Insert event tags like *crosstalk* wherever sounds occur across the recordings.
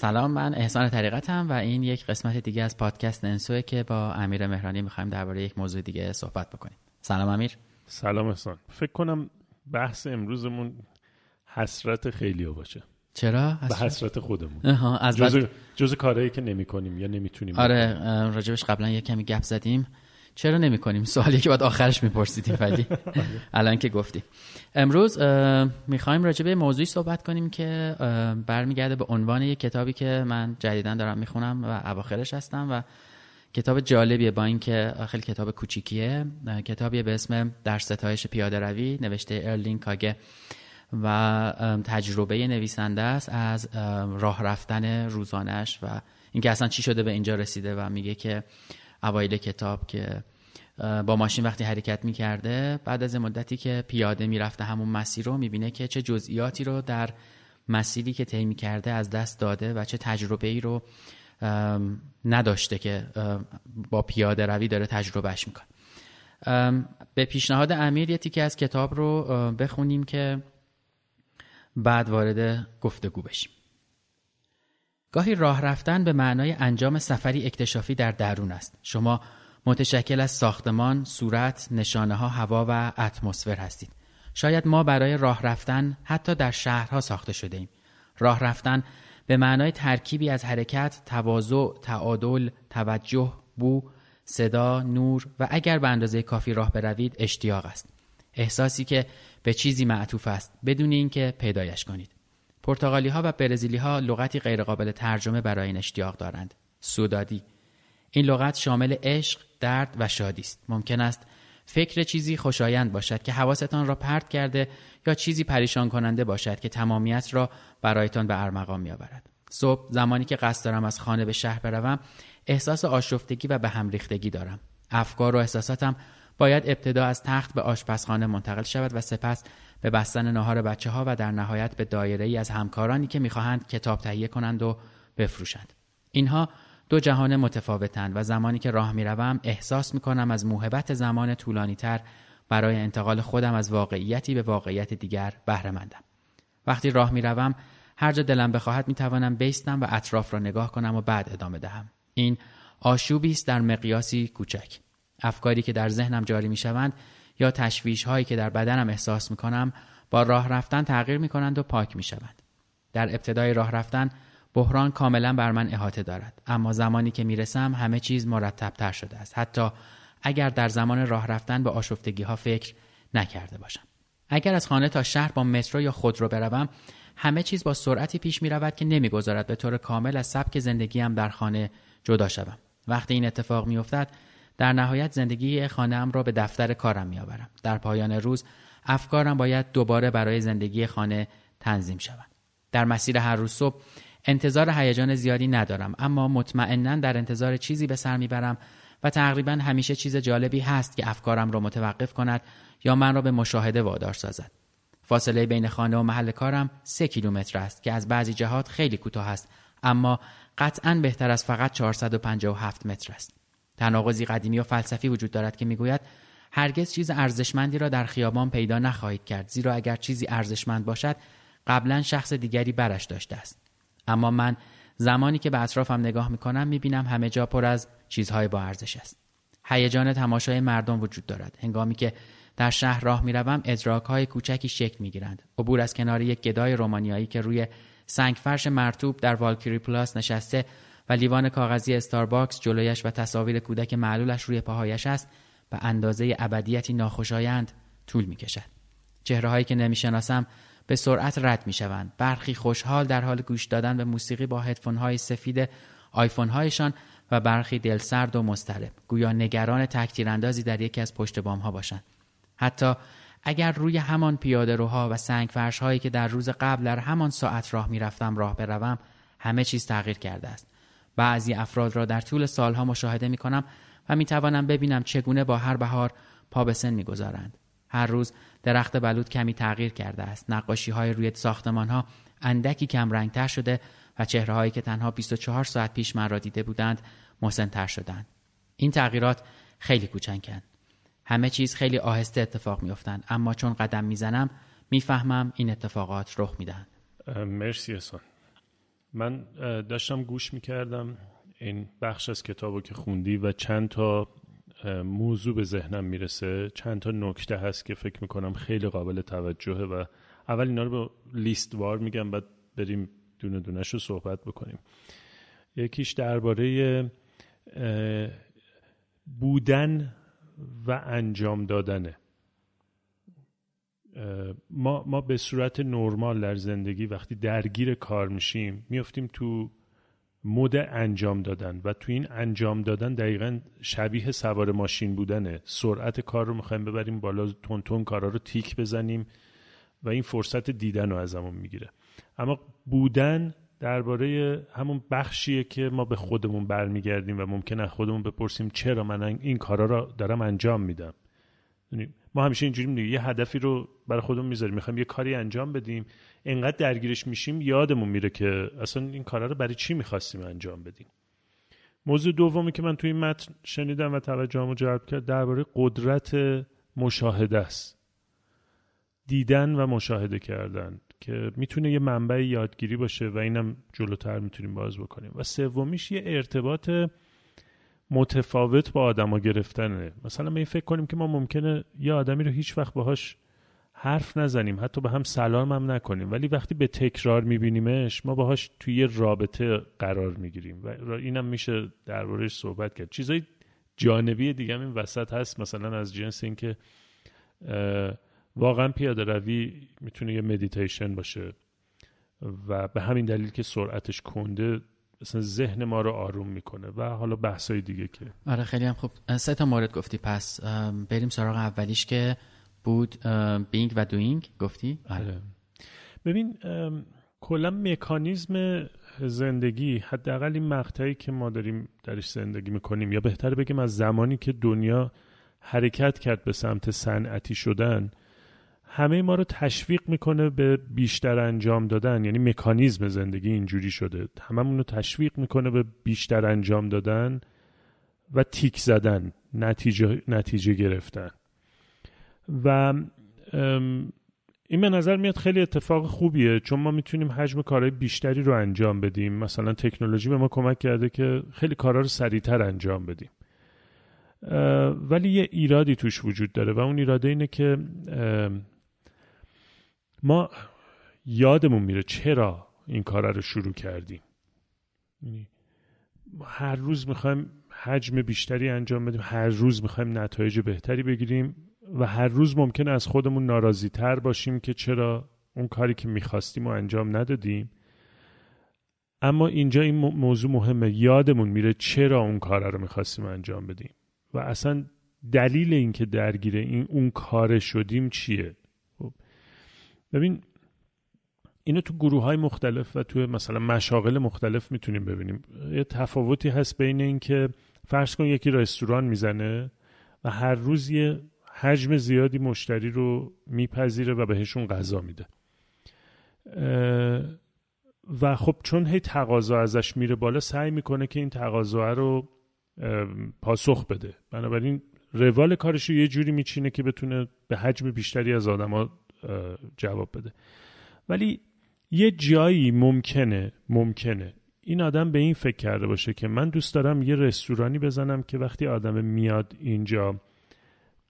سلام من احسان طریقتم و این یک قسمت دیگه از پادکست ننسوه که با امیر مهرانی می‌خوایم درباره یک موضوع دیگه صحبت بکنیم. سلام امیر. سلام احسان. فکر کنم بحث امروزمون حسرت خیلی باشه. چرا؟ به حسرت؟ خودمون. از جز, جز کارهایی که نمی کنیم یا نمی‌تونیم آره راجبش قبلا یه کمی گپ زدیم. چرا نمی کنیم سوالی که بعد آخرش میپرسیدیم ولی؟ *laughs* الان که گفتی امروز می‌خوایم راجع به موضوعی صحبت کنیم که برمیگرده به عنوان یک کتابی که من جدیدا دارم می‌خونم و اواخرش هستم و کتاب جالبیه با اینکه خیلی کتاب کوچیکیه. کتابی به اسم در ستایش پیاده روی نوشته ارلین کاگه و تجربه نویسنده است از راه رفتن روزانش و اینکه اصلا چی شده به اینجا رسیده و میگه که اوایل کتاب که با ماشین وقتی حرکت می‌کرده بعد از مدتی که پیاده می‌رفته همون مسیر رو می‌بینه که چه جزئیاتی رو در مسیری که طی کرده از دست داده و چه تجربه ای رو نداشته که با پیاده روی داره تجربهش می‌کنه. به پیشنهاد امیر یه تیکه از کتاب رو بخونیم که بعد وارد گفتگو بشیم. گاهی راه رفتن به معنای انجام سفری اکتشافی در درون است شما متشکل از ساختمان، صورت، نشانه ها، هوا و اتمسفر هستید. شاید ما برای راه رفتن حتی در شهرها ساخته شده ایم. راه رفتن به معنای ترکیبی از حرکت، تواضع، تعادل، توجه، بو، صدا، نور و اگر به اندازه کافی راه بروید اشتیاق است. احساسی که به چیزی معطوف است بدون اینکه پیدایش کنید. پرتغالی ها و برزیلی ها لغتی غیرقابل ترجمه برای این اشتیاق دارند. سودادی این لغت شامل عشق، درد و شادی است. ممکن است فکر چیزی خوشایند باشد که حواستان را پرت کرده یا چیزی پریشان کننده باشد که تمامیت را برایتان به ارمغان میآورد. صبح زمانی که قصد دارم از خانه به شهر بروم احساس آشفتگی و به هم ریختگی دارم. افکار و احساساتم باید ابتدا از تخت به آشپزخانه منتقل شود و سپس به بستن ناهار بچه ها و در نهایت به دایره ای از همکارانی که می‌خواهند کتاب تهیه کنند و بفروشند. اینها دو جهان متفاوتند و زمانی که راه می‌روم احساس می‌کنم از موهبت زمان طولانی تر برای انتقال خودم از واقعیتی به واقعیت دیگر بهره مندم. وقتی راه می‌روم هر جا دلم بخواهد می‌توانم بیستم و اطراف را نگاه کنم و بعد ادامه دهم. این آشوبی است در مقیاسی کوچک. افکاری که در ذهنم جاری می‌شوند یا تشویش هایی که در بدنم احساس می‌کنم با راه رفتن تغییر می‌کنند و پاک می‌شوند. در ابتدای راه رفتن بحران کاملا بر من احاطه دارد. اما زمانی که می‌رسم همه چیز مرتب تر شده است. حتی اگر در زمان راه رفتن به آشفتگی ها فکر نکرده باشم. اگر از خانه تا شهر با مترو یا خودرو بروم همه چیز با سرعتی پیش می رود که نمی‌گذارد به طور کامل از سبک زندگیم در خانه جدا شوم. وقتی این اتفاق میافتد در نهایت زندگی خانه را به دفتر کارم میآورم. در پایان روز افکارم باید دوباره برای زندگی خانه تنظیم شوند در مسیر هر روز صبح انتظار هیجان زیادی ندارم اما مطمئنا در انتظار چیزی به سر می‌برم و تقریبا همیشه چیز جالبی هست که افکارم را متوقف کند یا من را به مشاهده وادار سازد. فاصله بین خانه و محل کارم سه کیلومتر است که از بعضی جهات خیلی کوتاه است اما قطعا بهتر از فقط 457 متر است. تناقضی قدیمی و فلسفی وجود دارد که می‌گوید هرگز چیز ارزشمندی را در خیابان پیدا نخواهید کرد زیرا اگر چیزی ارزشمند باشد قبلا شخص دیگری برش داشته است. اما من زمانی که به اطرافم نگاه می‌کنم می‌بینم همه جا پر از چیزهای با ارزش است. هیجان تماشای مردم وجود دارد. هنگامی که در شهر راه می‌روم ادراک های کوچکی شکل می‌گیرند. عبور از کنار یک گدای رومانیایی که روی سنگ فرش مرطوب در والکیری پلاس نشسته و لیوان کاغذی استارباکس جلویش و تصاویر کودک معلولش روی پاهایش است به اندازه ابدیتی ناخوشایند طول می کشد. چهره هایی که نمی‌شناسم به سرعت رد می شوند. برخی خوشحال در حال گوش دادن به موسیقی با هدفون های سفید آیفون هایشان و برخی دلسرد و مضطرب گویا نگران تکتیراندازی در یکی از پشت بام ها باشند حتی اگر روی همان پیاده روها و سنگ فرش هایی که در روز قبل در همان ساعت راه می‌رفتم راه بروم همه چیز تغییر کرده است بعضی افراد را در طول سالها مشاهده می کنم و می توانم ببینم چگونه با هر بهار پا به سن می‌گذارند. هر روز درخت بلود کمی تغییر کرده است. نقاشی های روی ساختمان ها اندکی کم رنگتر شده و چهره هایی که تنها 24 ساعت پیش من را دیده بودند مسنتر شدند. این تغییرات خیلی کوچنکند. همه چیز خیلی آهسته اتفاق میافتند اما چون قدم می‌زنم می‌فهمم این اتفاقات رخ می‌دهند. مرسی احسان. من داشتم گوش می‌کردم این بخش از کتابو که خوندی و چند تا موضوع به ذهنم می‌رسه. چند تا نکته هست که فکر می‌کنم خیلی قابل توجهه و اول اینا رو به لیست وار میگم بعد بریم دونه دونش رو صحبت بکنیم. یکیش درباره بودن و انجام دادنه ما, ما به صورت نرمال در زندگی وقتی درگیر کار میشیم میفتیم تو مد انجام دادن و تو این انجام دادن دقیقا شبیه سوار ماشین بودنه. سرعت کار رو می‌خوایم ببریم بالا تون تون کارا رو تیک بزنیم و این فرصت دیدن رو ازمون می‌گیره. اما بودن درباره همون بخشیه که ما به خودمون برمیگردیم و ممکنه خودمون بپرسیم چرا من این کارا رو دارم انجام میدم. یعنی ما همیشه اینجوری میگیم یه هدفی رو برای خودمون می‌ذاریم. می‌خوایم یه کاری انجام بدیم. انقدر درگیرش میشیم یادمون میره که اصلا این کارا رو برای چی می‌خواستیم انجام بدیم. موضوع دومی که من توی این متن شنیدم و توجهمو جلب کرد درباره قدرت مشاهده است. دیدن و مشاهده کردن که می‌تونه یه منبع یادگیری باشه و اینم جلوتر می‌تونیم باز بکنیم. و سومیش یه ارتباط متفاوت با آدما گرفتنه. مثلا این فکر کنیم که ما ممکنه یه آدمی رو هیچ وقت باهاش حرف نزنیم. حتی به هم سلام هم نکنیم. ولی وقتی به تکرار میبینیمش ما باهاش توی یه رابطه قرار می‌گیریم. و اینم میشه دربارهش صحبت کرد. چیزای جانبی دیگه هم این وسط هست. مثلا از جنس اینکه واقعا پیاده روی می‌تونه یه مدیتیشن باشه و به همین دلیل که سرعتش کنده مثلا ذهن ما رو آروم می‌کنه و حالا بحثای دیگه که آره خیلی هم خوب. سه تا مورد گفتی. پس بریم سراغ اولیش که بود بینگ و دوینگ. گفتی؟ آره. ببین کلا مکانیزم زندگی حداقل این مقطعی که ما داریم درش زندگی می‌کنیم یا بهتر بگیم از زمانی که دنیا حرکت کرد به سمت صنعتی شدن همه ما رو تشویق می‌کنه به بیشتر انجام دادن. یعنی مکانیزم زندگی اینجوری شده. هممون رو تشویق می‌کنه به بیشتر انجام دادن و تیک زدن نتیجه, نتیجه گرفتن. و این به نظر میاد خیلی اتفاق خوبیه. چون ما می‌تونیم حجم کارهای بیشتری رو انجام بدیم. مثلا تکنولوژی به ما کمک کرده که خیلی کارها رو سریعتر انجام بدیم. ولی یه ایرادی توش وجود داره و اون ایراده اینه که ما یادمون میره چرا این کار رو شروع کردیم. یعنی هر روز می‌خوایم حجم بیشتری انجام بدیم هر روز می‌خوایم نتایج بهتری بگیریم و هر روز ممکنه از خودمون ناراضی تر باشیم که چرا اون کاری که می‌خواستیم و انجام ندادیم. اما اینجا این موضوع مهمه. یادمون میره چرا اون کار رو می‌خواستیم انجام بدیم. و اصلا دلیل اینکه درگیر این اون کار شدیم چیه؟ ببین اینو تو گروه های مختلف و تو مثلا مشاغل مختلف می‌تونیم ببینیم. یه تفاوتی هست بین اینکه فرض کن یکی رستوران می‌زنه و هر روز یه حجم زیادی مشتری رو میپذیره و بهشون غذا میده. و خب چون هی تقاضا ازش میره بالا سعی می‌کنه که این تقاضا رو پاسخ بده. بنابراین روال کارش رو یه جوری میچینه که بتونه به حجم بیشتری از آدما جواب بده. ولی یه جایی ممکنه ممکنه. این آدم به این فکر کرده باشه که من دوست دارم یه رستورانی بزنم که وقتی آدم میاد اینجا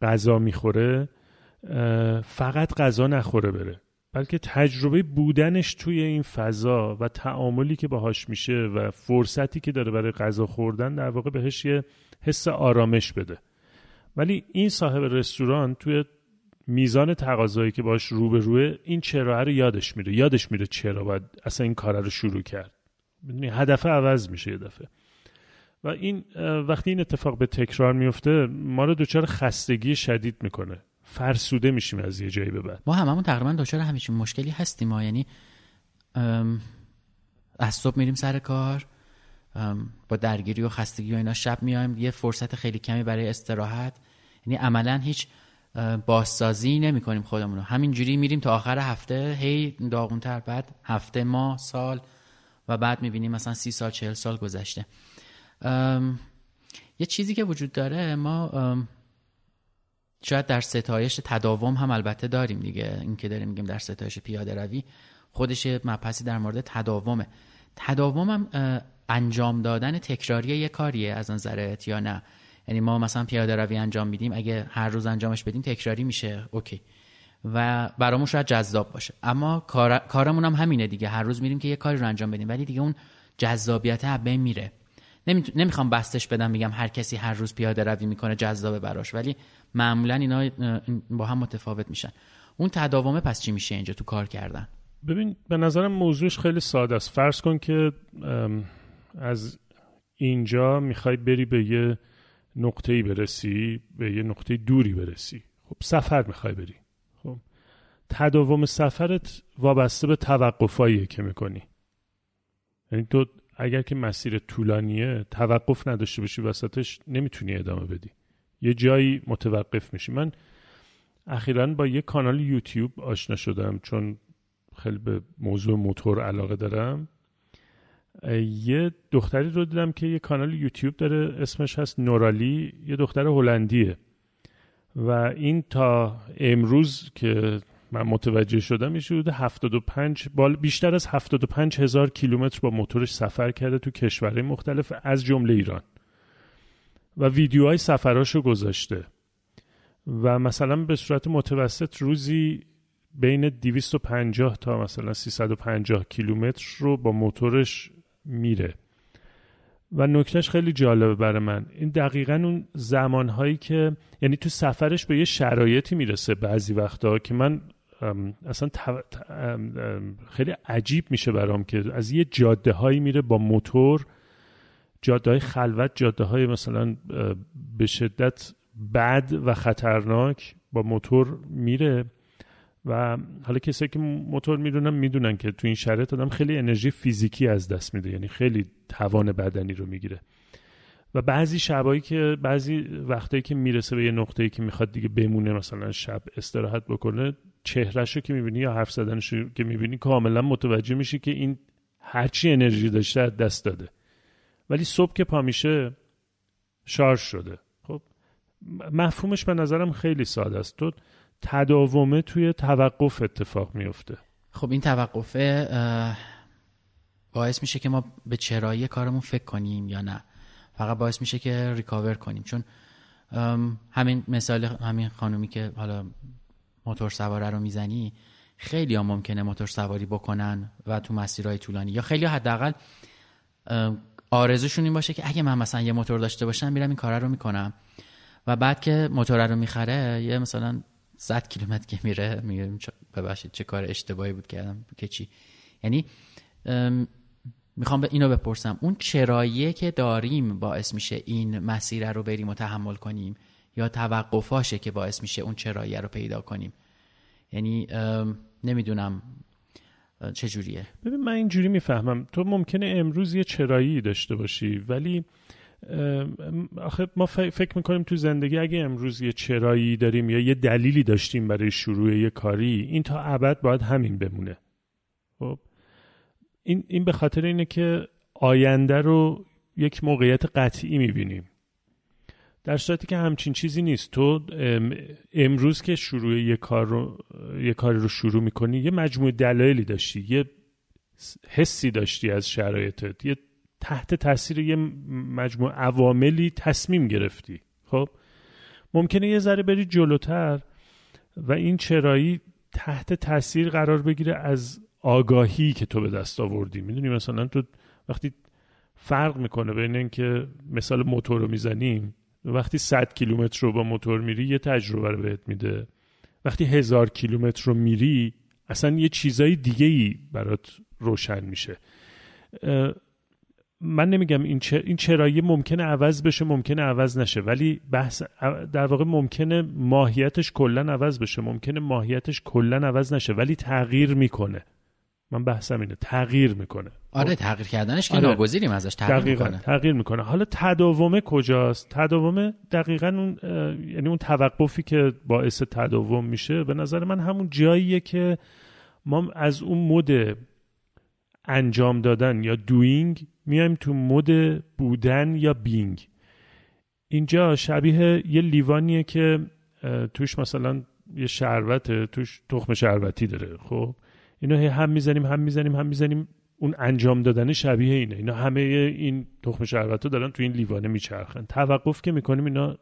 غذا می‌خوره فقط غذا نخوره بره. بلکه تجربه بودنش توی این فضا و تعاملی که باهاش میشه و فرصتی که داره برای غذا خوردن در واقع بهش یه حس آرامش بده. ولی این صاحب رستوران توی میزان تقاضایی که باش رو به روه این چرا رو یادش میره. یادش میره چرا باید اصلا این کار رو شروع کرد. می‌دونی هدف عوض میشه یه دفعه. و این وقتی این اتفاق به تکرار میفته ما رو دچار خستگی شدید می‌کنه. فرسوده میشیم از یه جایی به بعد. ما هممون تقریبا دچار همیشه مشکلی هستیم ما. یعنی از صبح میریم سر کار با درگیری و خستگی و اینا شب میایم یه فرصت خیلی کمی برای استراحت. یعنی عملا هیچ بازسازی نمی کنیم خودمون رو همینجوری میریم تا آخر هفته هی داغونتر. بعد هفته ما سال و بعد می‌بینیم مثلا سی سال چهل سال گذشته. یه چیزی که وجود داره ما شاید در ستایش تداوم هم البته داریم دیگه. این که داریم میگیم در ستایش پیاده روی خودش مبحثی در مورد تداومه. تداوم هم انجام دادن تکراری یه کاریه از نظرت یا نه؟ یعنی ما مثلا پیاده روی انجام میدیم اگه هر روز انجامش بدیم تکراری میشه اوکی. و برامون شاید جذاب باشه. اما کار... کارمون هم همینه دیگه. هر روز میریم که یه کاری رو انجام بدیم ولی دیگه اون جذابیت بین میره. نمی‌خوام بستش بدم میگم هر کسی هر روز پیاده روی می‌کنه جذابه براش. ولی معمولا اینا با هم متفاوت میشن. اون تداومه پس چی میشه اینجا تو کار کردن؟ ببین به نظرم موضوعش خیلی ساده است. فرض کن که از اینجا می‌خوای بری به یه نقطه ای برسی به یه نقطه دوری برسی. خب سفر می‌خوای بری. خب تداوم سفرت وابسته به توقفاییه که می‌کنی. یعنی تو اگر که مسیر طولانیه توقف نداشته باشی وسطش نمی‌تونی ادامه بدی. یه جایی متوقف میشی. من اخیرا با یه کانال یوتیوب آشنا شدم چون خیلی به موضوع موتور علاقه دارم. یه دختری رو دیدم که یه کانال یوتیوب داره اسمش هست نورالی یه دختر هلندیه. و این تا امروز که من متوجه شدم میشه حدود 75 بال بیشتر از 75 هزار کیلومتر با موتورش سفر کرده تو کشورهای مختلف از جمله ایران. و ویدیوهای سفراشو گذاشته. و مثلا به صورت متوسط روزی بین 250 تا مثلا 350 کیلومتر رو با موتورش میره. و نکتهش خیلی جالبه برای من. این دقیقا اون زمانهایی که یعنی تو سفرش به یه شرایطی می‌رسه بعضی وقتا که من اصلا خیلی عجیب میشه برام که از یه جاده هایی میره با موتور. جاده های خلوت جاده های مثلا به شدت بد و خطرناک با موتور میره. و حالا کسایی که موتور می‌دونن می‌دونن که تو این شرایط آدم خیلی انرژی فیزیکی از دست میده یعنی خیلی توان بدنی رو می‌گیره. و بعضی شبایی که بعضی وقتایی که می‌رسه به یه نقطه‌ای که می‌خواد دیگه بمونه مثلا شب استراحت بکنه چهرهش رو که می‌بینی یا حرف زدنش رو که می‌بینی کاملا متوجه میشی که این هرچی انرژی داشته از دست داده. ولی صبح که پا میشه شارژ شده. خب مفهومش به نظرم خیلی ساده است. تو تداومه توی توقف اتفاق میفته خب این توقفه باعث میشه که ما به چرایی کارمون فکر کنیم یا نه. فقط باعث میشه که ریکاور کنیم. چون همین مثال همین خانومی که حالا موتور سواره رو می‌زنی خیلی ها ممکنه موتور سواری بکنن و تو مسیرهای طولانی. یا خیلی حداقل آرزوشون این باشه که اگه من مثلا یه موتور داشته باشم میرم این کار رو می‌کنم. و بعد که موتور رو می‌خره یه مثلا 100 کیلومتر که میره میگه ببخشید چه کار اشتباهی بود کردم که چی؟ یعنی می‌خوام به اینو بپرسم. اون چراییه که داریم باعث میشه این مسیر رو بریم و تحمل کنیم یا توقفاشه که باعث میشه اون چراییه رو پیدا کنیم؟ یعنی نمی‌دونم چجوریه ببین من اینجوری می‌فهمم. تو ممکنه امروز یه چرایی داشته باشی ولی آخه ما فکر می‌کنیم تو زندگی اگه امروز یه چرایی داریم یا یه دلیلی داشتیم برای شروع یه کاری این تا ابد باید همین بمونه. خب؟ این, این به خاطر اینه که آینده رو یک موقعیت قطعی می‌بینیم. در صورتی که همچین چیزی نیست. تو امروز که شروع یه کار رو یه کاری رو شروع می‌کنی یه مجموعه دلایلی داشتی یه حسی داشتی از شرایطت یه تحت تاثیر یه مجموع عواملی تصمیم گرفتی. خب؟ ممکنه یه ذره بری جلوتر و این چرایی تحت تاثیر قرار بگیره از آگاهی که تو به دست آوردی. می‌دونی مثلا تو وقتی فرق می‌کنه بین اینکه مثال موتور رو می‌زنیم وقتی 100 کیلومتر رو با موتور میری یه تجربه رو بهت میده. وقتی هزار کیلومتر رو میری اصلا یه چیزای دیگه ای برات روشن میشه. من نمیگم این, این چرایی ممکنه عوض بشه ممکنه عوض نشه ولی بحث در واقع ممکنه ماهیتش کلا عوض بشه ممکنه ماهیتش کلا عوض نشه ولی تغییر می‌کنه من بحثم اینه تغییر می‌کنه آره؟ تغییر کردنش که آره. ناگزیریم ازش تغییر می‌کنه تغییر می‌کنه حالا تداومه کجاست تداومه دقیقا اون یعنی اون توقفی که باعث تداوم میشه به نظر من همون جاییه که ما از اون مد انجام دادن یا دوینگ میایم تو مد بودن یا بینگ. اینجا شبیه یه لیوانیه که توش مثلا یه شربته توش تخم شربتی داره خب؟ اینا هم می‌زنیم هم می‌زنیم هم می‌زنیم. اون انجام دادن شبیه اینه. اینا همه این تخم شربت رو دارن تو این لیوانه میچرخن. توقف که می‌کنیم اینا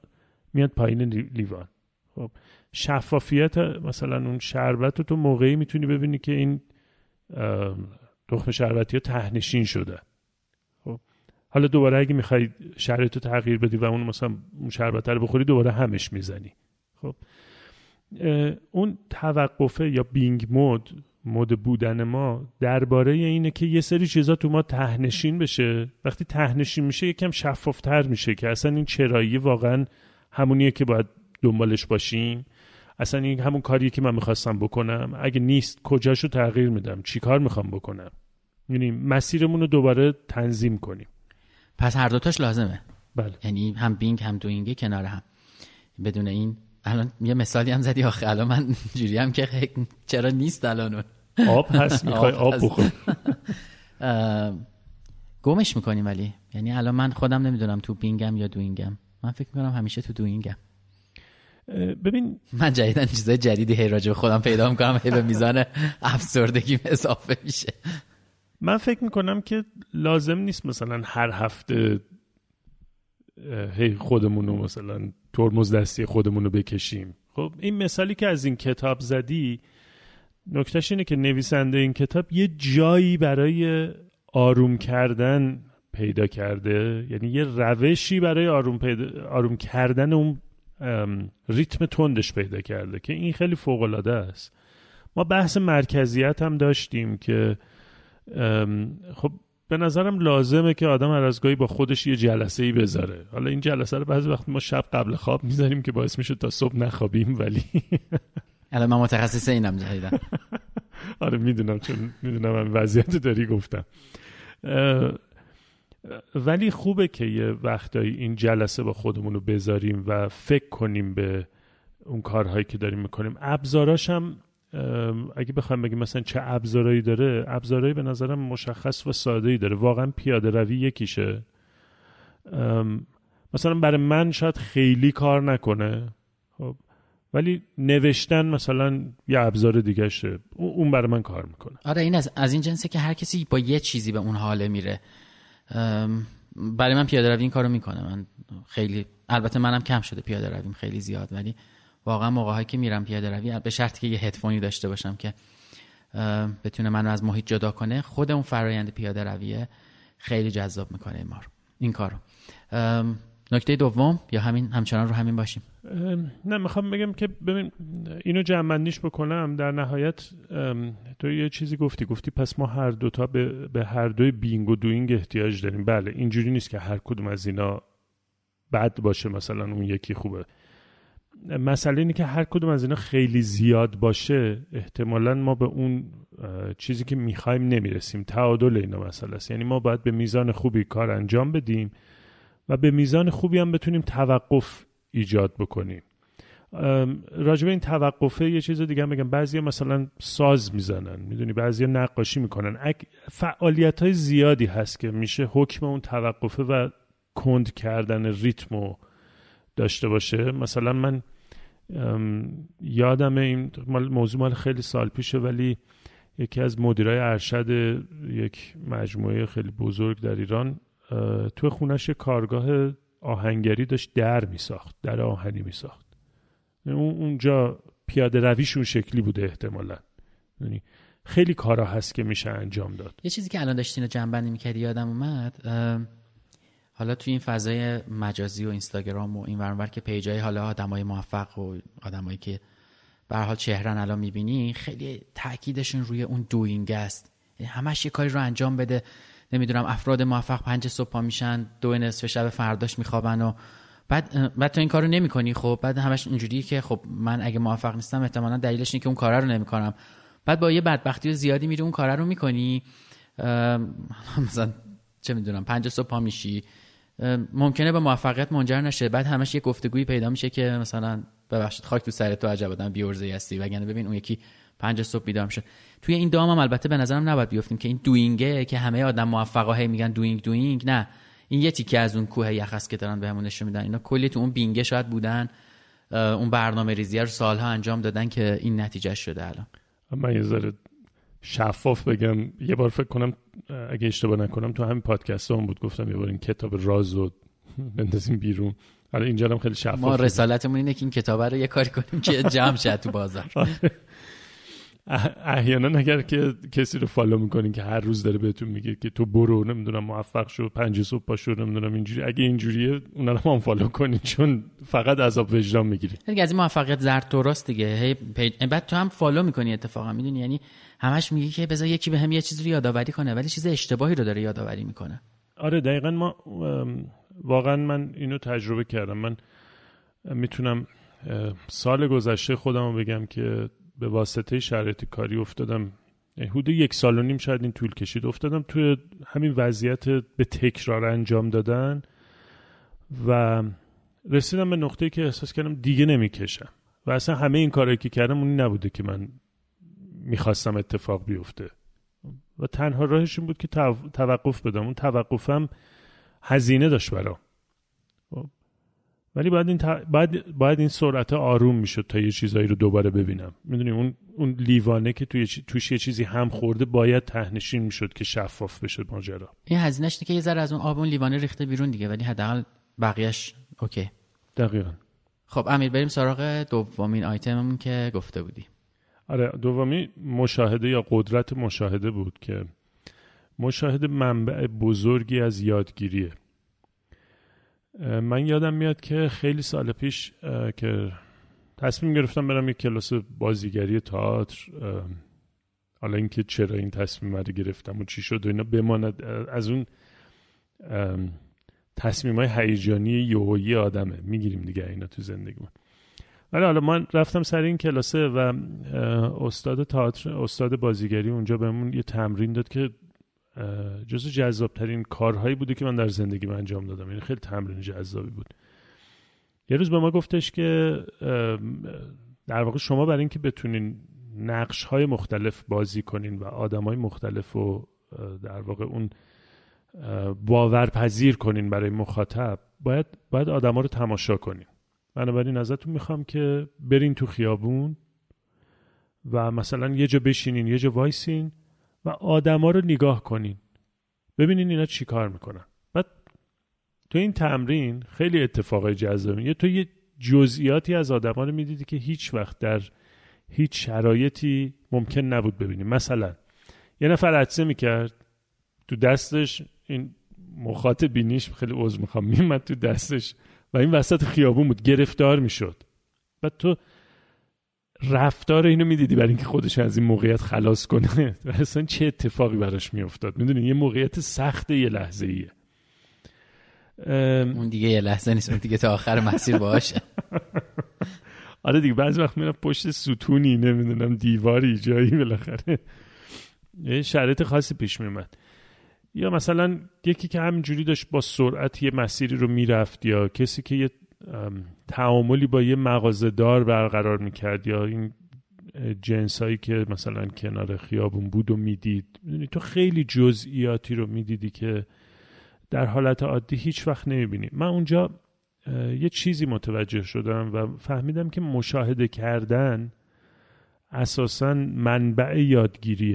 میاد پایین لیوان. خب؟ شفافیت مثلا اون شربت رو تو موقعی می‌تونی ببینی که این تخم شربتی ها تهنشین خب حالا دوباره اگه می‌خوای شرایط رو تغییر بدی و اون مثلا اون شربت رو بخوری دوباره همش می‌زنی. خب. اون توقفه یا بینگ مود مود بودن ما درباره اینه که یه سری چیزا تو ما تهنشین بشه. وقتی تهنشین میشه یکم شفافتر میشه که اصلا این چرایی واقعا همونیه که باید دنبالش باشیم. اصلا این همون کاریه که من می‌خواستم بکنم. اگه نیست کجاشو تغییر میدم؟ چی کار می‌خوام بکنم؟ یعنی مسیرمون رو دوباره تنظیم کنیم. پس هر دوتاش لازمه. بله. یعنی هم بینگ هم دوینگه کنار هم. بدون این الان یه مثالی هم زدی آخه. الان من جوری هم که چرا نیست الان؟ آب هست می‌خوای آب بخور *laughs* گمش می‌کنیم ولی. یعنی الان من خودم نمی‌دونم تو بینگم یا دوینگم. من فکر می‌کنم همیشه تو دوینگم. ببین من جدیدن چیزای جدیدی هی راجع خودم پیدا می‌کنم. هی به میزان افسردگی اضافه میشه. من فکر می‌کنم که لازم نیست مثلا هر هفته هی خودمون رو مثلا ترمز دستی خودمون رو بکشیم. خب این مثالی که از این کتاب زدی نکتهش اینه که نویسنده این کتاب یه جایی برای آروم کردن پیدا کرده یعنی یه روشی برای آروم, پیدا، آروم کردن اون ریتم تندش پیدا کرده که این خیلی فوق است. ما بحث مرکزیت هم داشتیم که خب به نظرم لازمه که آدم هر از گاهی با خودش یه جلسه ای بذاره. حالا این جلسه رو بعضی وقت ما شب قبل خواب می‌ذاریم که باعث میشه تا صبح نخوابیم ولی *laughs* الان من متخصص اینم جدیدن *laughs* آره می‌دونم چون می‌دونم من وضعیت داری گفتم. ولی خوبه که یه وقتایی این جلسه با خودمون رو بذاریم و فکر کنیم به اون کارهایی که داریم می‌کنیم. ابزاراش هم اگه بخوایم بگیم مثلا چه ابزارهایی داره ابزارهایی به نظرم مشخص و ساده ای داره. واقعا پیاده روی یکیشه. مثلا برای من شاید خیلی کار نکنه خب ولی نوشتن مثلا یه ابزار دیگه شه اون برای من کار می‌کنه. آره این از, از این جنسه که هر کسی با یه چیزی به اون حاله میره. برای من پیاده روی این کارو می‌کنه. من خیلی البته منم کم شده پیاده رویم خیلی زیاد ولی واقعا موقعهایی که میرم پیاده روی به شرطی که یه هدفونی داشته باشم که بتونه منو از محیط جدا کنه خود اون فرایند پیاده رویه خیلی جذاب می‌کنه این رو این کارو. نکته دوم یا همین همچنان رو همین باشیم. نه می‌خوام بگم که ببین اینو جمعنیش بکنم. در نهایت تو یه چیزی گفتی. گفتی پس ما هر دوتا به, به هر دوی بینگ و دوینگ احتیاج داریم. بله اینجوری نیست که هر کدوم از اینا بد باشه. مثلا اون یکی خوبه. مسئله اینه که هر کدوم از اینا خیلی زیاد باشه احتمالا ما به اون چیزی که می‌خوایم نمی‌رسیم. تعادل اینا مسئله است. یعنی ما باید به میزان خوبی کار انجام بدیم و به میزان خوبی هم بتونیم توقف ایجاد بکنیم. راجبه این توقفه یه چیز دیگه هم بگم. بعضی مثلا ساز می‌زنن. می‌دونی؟ بعضی نقاشی می‌کنن. فعالیت های زیادی هست که میشه حکم اون توقفه و کند کردن ریتم داشته باشه. مثلا من یادم این موضوع مال خیلی سال پیشه ولی یکی از مدیرای ارشد یک مجموعه خیلی بزرگ در ایران تو خونش کارگاه آهنگری داشت در می ساخت در آهنی می ساخت اونجا پیاده رویشون شکلی بوده احتمالا. یعنی خیلی کارا هست که میشه انجام داد. یه چیزی که الان داشتین جنبندی می‌کردی یادم اومد حالا توی این فضای مجازی و اینستاگرام و این ورانور که پیجای حالا آدمای موفق و آدمایی که به حال چهرن الان می‌بینی خیلی تاکیدشون روی اون دوینگ است. همش یه کاری رو انجام بده. نمی‌دونم افراد موفق پنج صبح پا میشن دو نصف شب فرداش میخوابن و بعد بعد تو این کارو نمی‌کنی. خب بعد همش اینجوریه که خب من اگه موفق نیستم احتمالا دلیلش اینه که اون کار رو نمی‌کنم. بعد با یه بدبختی زیادی میری اون کار رو می‌کنی. *laughs* مثلا چه می‌دونم پنج صبح پا میشی. ممکنه به موفقیت منجر نشه. بعد همش یه گفتگویی پیدا میشه که مثلا ببخشید خاک تو سر تو عجب آدم بیورزه هستی. وگرنه ببین اون یکی پنج صبح بیدار میشه. توی این دام هم البته به نظرم نباید بیفتیم که این دوینگه که همه آدم موفقا هی میگن دوینگ دوینگ نه. این یه تیکه از اون کوه یخ است که دارن بهمون نشون میدن. اینا کلی تو اون بینگه شاید بودن اون برنامه ریزی رو سالها انجام دادن که این نتیجه شده الان. من یه ذره شفاف بگم. یه بار فکر کنم اگه اشتباه نکنم تو همین پادکست هم بود گفتم یه بار این کتاب راز رو بندازیم بیرون. حالا اینجا هم خیلی شفاف ما رسالتمون اینه که این کتاب رو یه کاری کنیم که جمع شد تو بازار. *laughs* آره. احیانا اگر که کسی رو follow می‌کنین که هر روز داره بهتون میگه که تو برو نمی‌دونم موفق شو پنج صبح پاشو نمی‌دونم اینجوری اگه اینجوریه اونا رو هم follow کنین چون فقط عذاب وجدان می‌گیری. دیگه از این موفقیت زرد درست دیگه. هی بعد تو هم فالو می‌کنی اتفاقا. می‌دونی یعنی همش میگی که بذار یکی به هم یه چیزی رو یادآوری کنه ولی چیز اشتباهی رو داره یادآوری می‌کنه. آره دقیقا ما واقعا من اینو تجربه کردم. من می‌تونم سال گذشته خودم رو بگم که به واسطه شرایط کاری افتادم. حدود یک سال و نیم شاید این طول کشید. افتادم توی همین وضعیت به تکرار انجام دادن و رسیدم به نقطه که احساس کردم دیگه نمی‌کشم. و اصلا همه این کارهایی که کردم اونی نبوده که من می‌خواستم اتفاق بیفته. و تنها راهش این بود که توقف بدم. اون توقفم هزینه داشت برام. ولی باید این, باید, باید این سرعت آروم می‌شد تا یه چیزایی رو دوباره ببینم. می‌دونی اون اون لیوانه که توی توش یه چیزی هم خورده باید تهنشین می‌شد که شفاف بشه ماجرا. این هزینهش که یه ذره از اون آب اون لیوانه ریخته بیرون دیگه ولی حداقل بقیهش اوکی. دقیقا. خب امیر بریم سراغ دومین آیتممون که گفته بودی. آره دومی مشاهده یا قدرت مشاهده بود که مشاهده منبع بزرگی از یادگیریه. من یادم میاد که خیلی سال پیش که تصمیم گرفتم برم یک کلاس بازیگری تئاتر حالا اینکه چرا این تصمیم رو گرفتم و چی شد و اینا بماند. از اون تصمیم های هیجانی یوهی آدمه. می‌گیریم دیگه اینا تو زندگی من ولی حالا من رفتم سر این کلاسه و استاد تئاتر استاد بازیگری اونجا بهمون یه تمرین داد که جز جذابترین کارهایی بوده که من در زندگی من انجام دادم. یعنی خیلی تمرین جذابی بود. یه روز به ما گفتش که در واقع شما برای اینکه بتونین نقش های مختلف بازی کنین و آدم های مختلف رو در واقع اون باورپذیر کنین برای مخاطب باید باید آدما رو تماشا کنین. بنابراین ازتون می‌خوام که برین تو خیابون و مثلا یه جا بشینین یه جا وایسین و آدما رو نگاه کنین. ببینین اینا چی کار می‌کنن. بعد تو این تمرین خیلی اتفاقای جذابی یه تو یه جزئیاتی از آدما رو می‌دیدی که هیچ وقت در هیچ شرایطی ممکن نبود ببینیم مثلا یه نفر عدسه می‌کرد. تو دستش این مخاطب بینیش خیلی عضو می‌خوام. میمد تو دستش و این وسط خیابون بود. گرفتار می‌شد. بعد تو رفتار اینو می‌دیدی برای اینکه خودش از این موقعیت خلاص کنه؟ *laughs* اصلا چه اتفاقی براش میافتاد؟ می‌دونی یه موقعیت سخت یه لحظه ایه اون دیگه یه لحظه نیست اون دیگه تا آخر مسیر باشه *laughs* آره دیگه بعضی وقت میرم پشت ستونی نمی‌دونم دیواری جایی بالاخره. یه شرایط خاصی پیش میومد یا مثلا یکی که همینجوری داشت با سرعت یه مسیری رو می‌رفت یا کسی که یه تعاملی با یه مغازهدار برقرار می‌کرد یا این جنس هایی که مثلا کنار خیابون بود و می‌دید. می‌دونی تو خیلی جزئیاتی رو می‌دیدی که در حالت عادی هیچ وقت نمی‌بینی. من اونجا یه چیزی متوجه شدم و فهمیدم که مشاهده کردن اساسا منبع یادگیریه.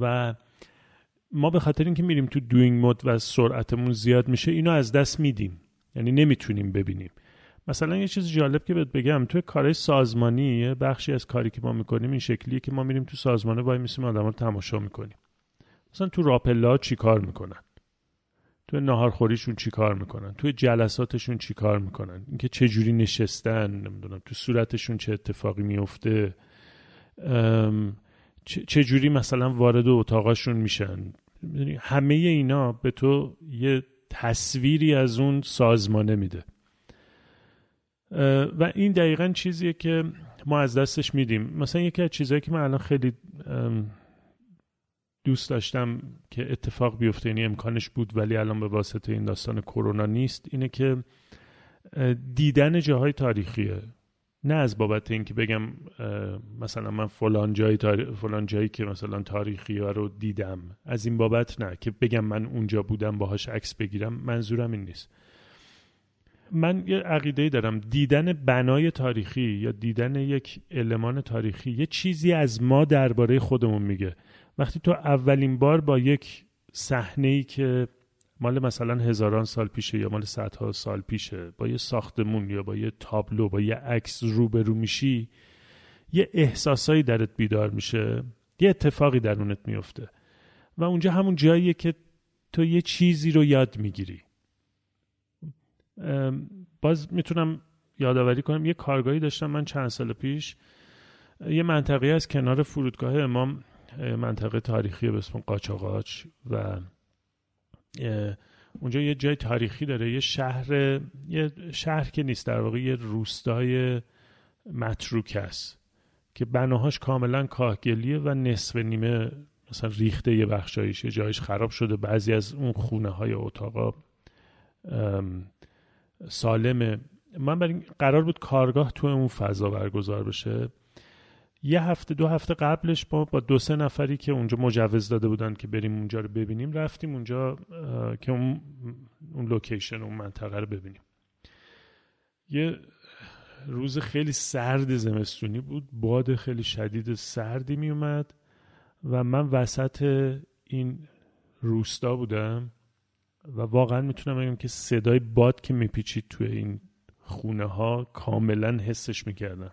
و ما به خاطر اینکه میریم تو دوینگ مود و سرعتمون زیاد میشه اینو از دست میدیم. یعنی نمی‌تونیم ببینیم. مثلا یه چیز جالب که بهت بگم توی کارهای سازمانی یه بخشی از کاری که ما می‌کنیم این شکلیه که ما میریم تو سازمانه وای میسیم آدم رو تماشا می‌کنیم. مثلا تو راپلا چی کار می‌کنن؟ تو ناهارخوریشون چی کار می‌کنن؟ توی جلساتشون چی کار می‌کنن؟ اینکه چه جوری نشستن؟ نمی‌دونم. تو صورتشون چه اتفاقی میفته چه جوری مثلا وارد اتاقاشون میشن؟ همه اینا به تو یه تصویری از اون سازمانه میده. و این دقیقا چیزیه که ما از دستش میدیم. مثلا یکی از چیزهایی که من الان خیلی دوست داشتم که اتفاق بیفته یعنی امکانش بود ولی الان به واسطه این داستان کرونا نیست اینه که دیدن جاهای تاریخیه. نه از بابت اینکه بگم مثلا من فلان جایی فلان جایی که مثلا تاریخی ها رو دیدم از این بابت نه. که بگم من اونجا بودم باهاش عکس بگیرم منظورم این نیست. من یه عقیده دارم. دیدن بنای تاریخی یا دیدن یک المان تاریخی یه چیزی از ما درباره خودمون میگه. وقتی تو اولین بار با یک صحنه ای که مال مثلا هزاران سال پیشه یا مال صدها سال پیشه. با یه ساختمون یا با یه تابلو با یه عکس روبرو میشی یه احساسایی درت بیدار میشه یه اتفاقی درونت میفته. و اونجا همون جاییه که تو یه چیزی رو یاد می‌گیری. باز می‌تونم یادآوری کنم یه کارگاهی داشتم من چند سال پیش. یه منطقه از کنار فرودگاه امام منطقه تاریخی به اسم قاچاقاچ و اونجا یه جای تاریخی داره یه شهر یه شهر که نیست در واقع یه روستای متروک است که بناهاش کاملا کاهگلیه و نصف نیمه مثلا ریخته یه بخشایش یه جایش خراب شده. بعضی از اون خونه های اتاقا سالمه من برای قرار بود کارگاه تو اون فضا برگزار بشه. یه هفته دو هفته قبلش با با دو سه نفری که اونجا مجوز داده بودن که بریم اونجا رو ببینیم رفتیم اونجا که اون اون لوکیشن اون منطقه رو ببینیم. یه روز خیلی سرد زمستونی بود باد خیلی شدید سردی می اومد و من وسط این روستا بودم و واقعا می‌تونم بگم که صدای باد که میپیچید توی این خونه ها کاملا حسش می‌کردم.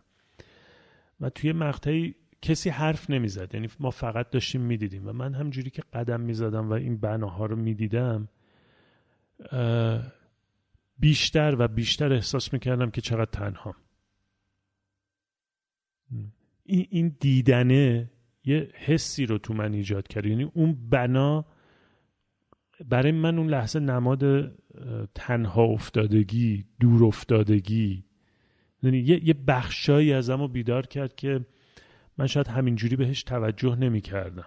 و توی مقطعی کسی حرف نمی‌زد. یعنی ما فقط داشتیم می‌دیدیم و من همجوری که قدم می‌زدم و این بناها رو می‌دیدم بیشتر و بیشتر احساس می‌کردم که چقدر تنها این, دیدنه یه حسی رو تو من ایجاد کرد. یعنی اون بنا برای من اون لحظه نماد تنها افتادگی دور افتادگی یه, یه بخشایی از اما بیدار کرد که من شاید همینجوری بهش توجه نمی کردم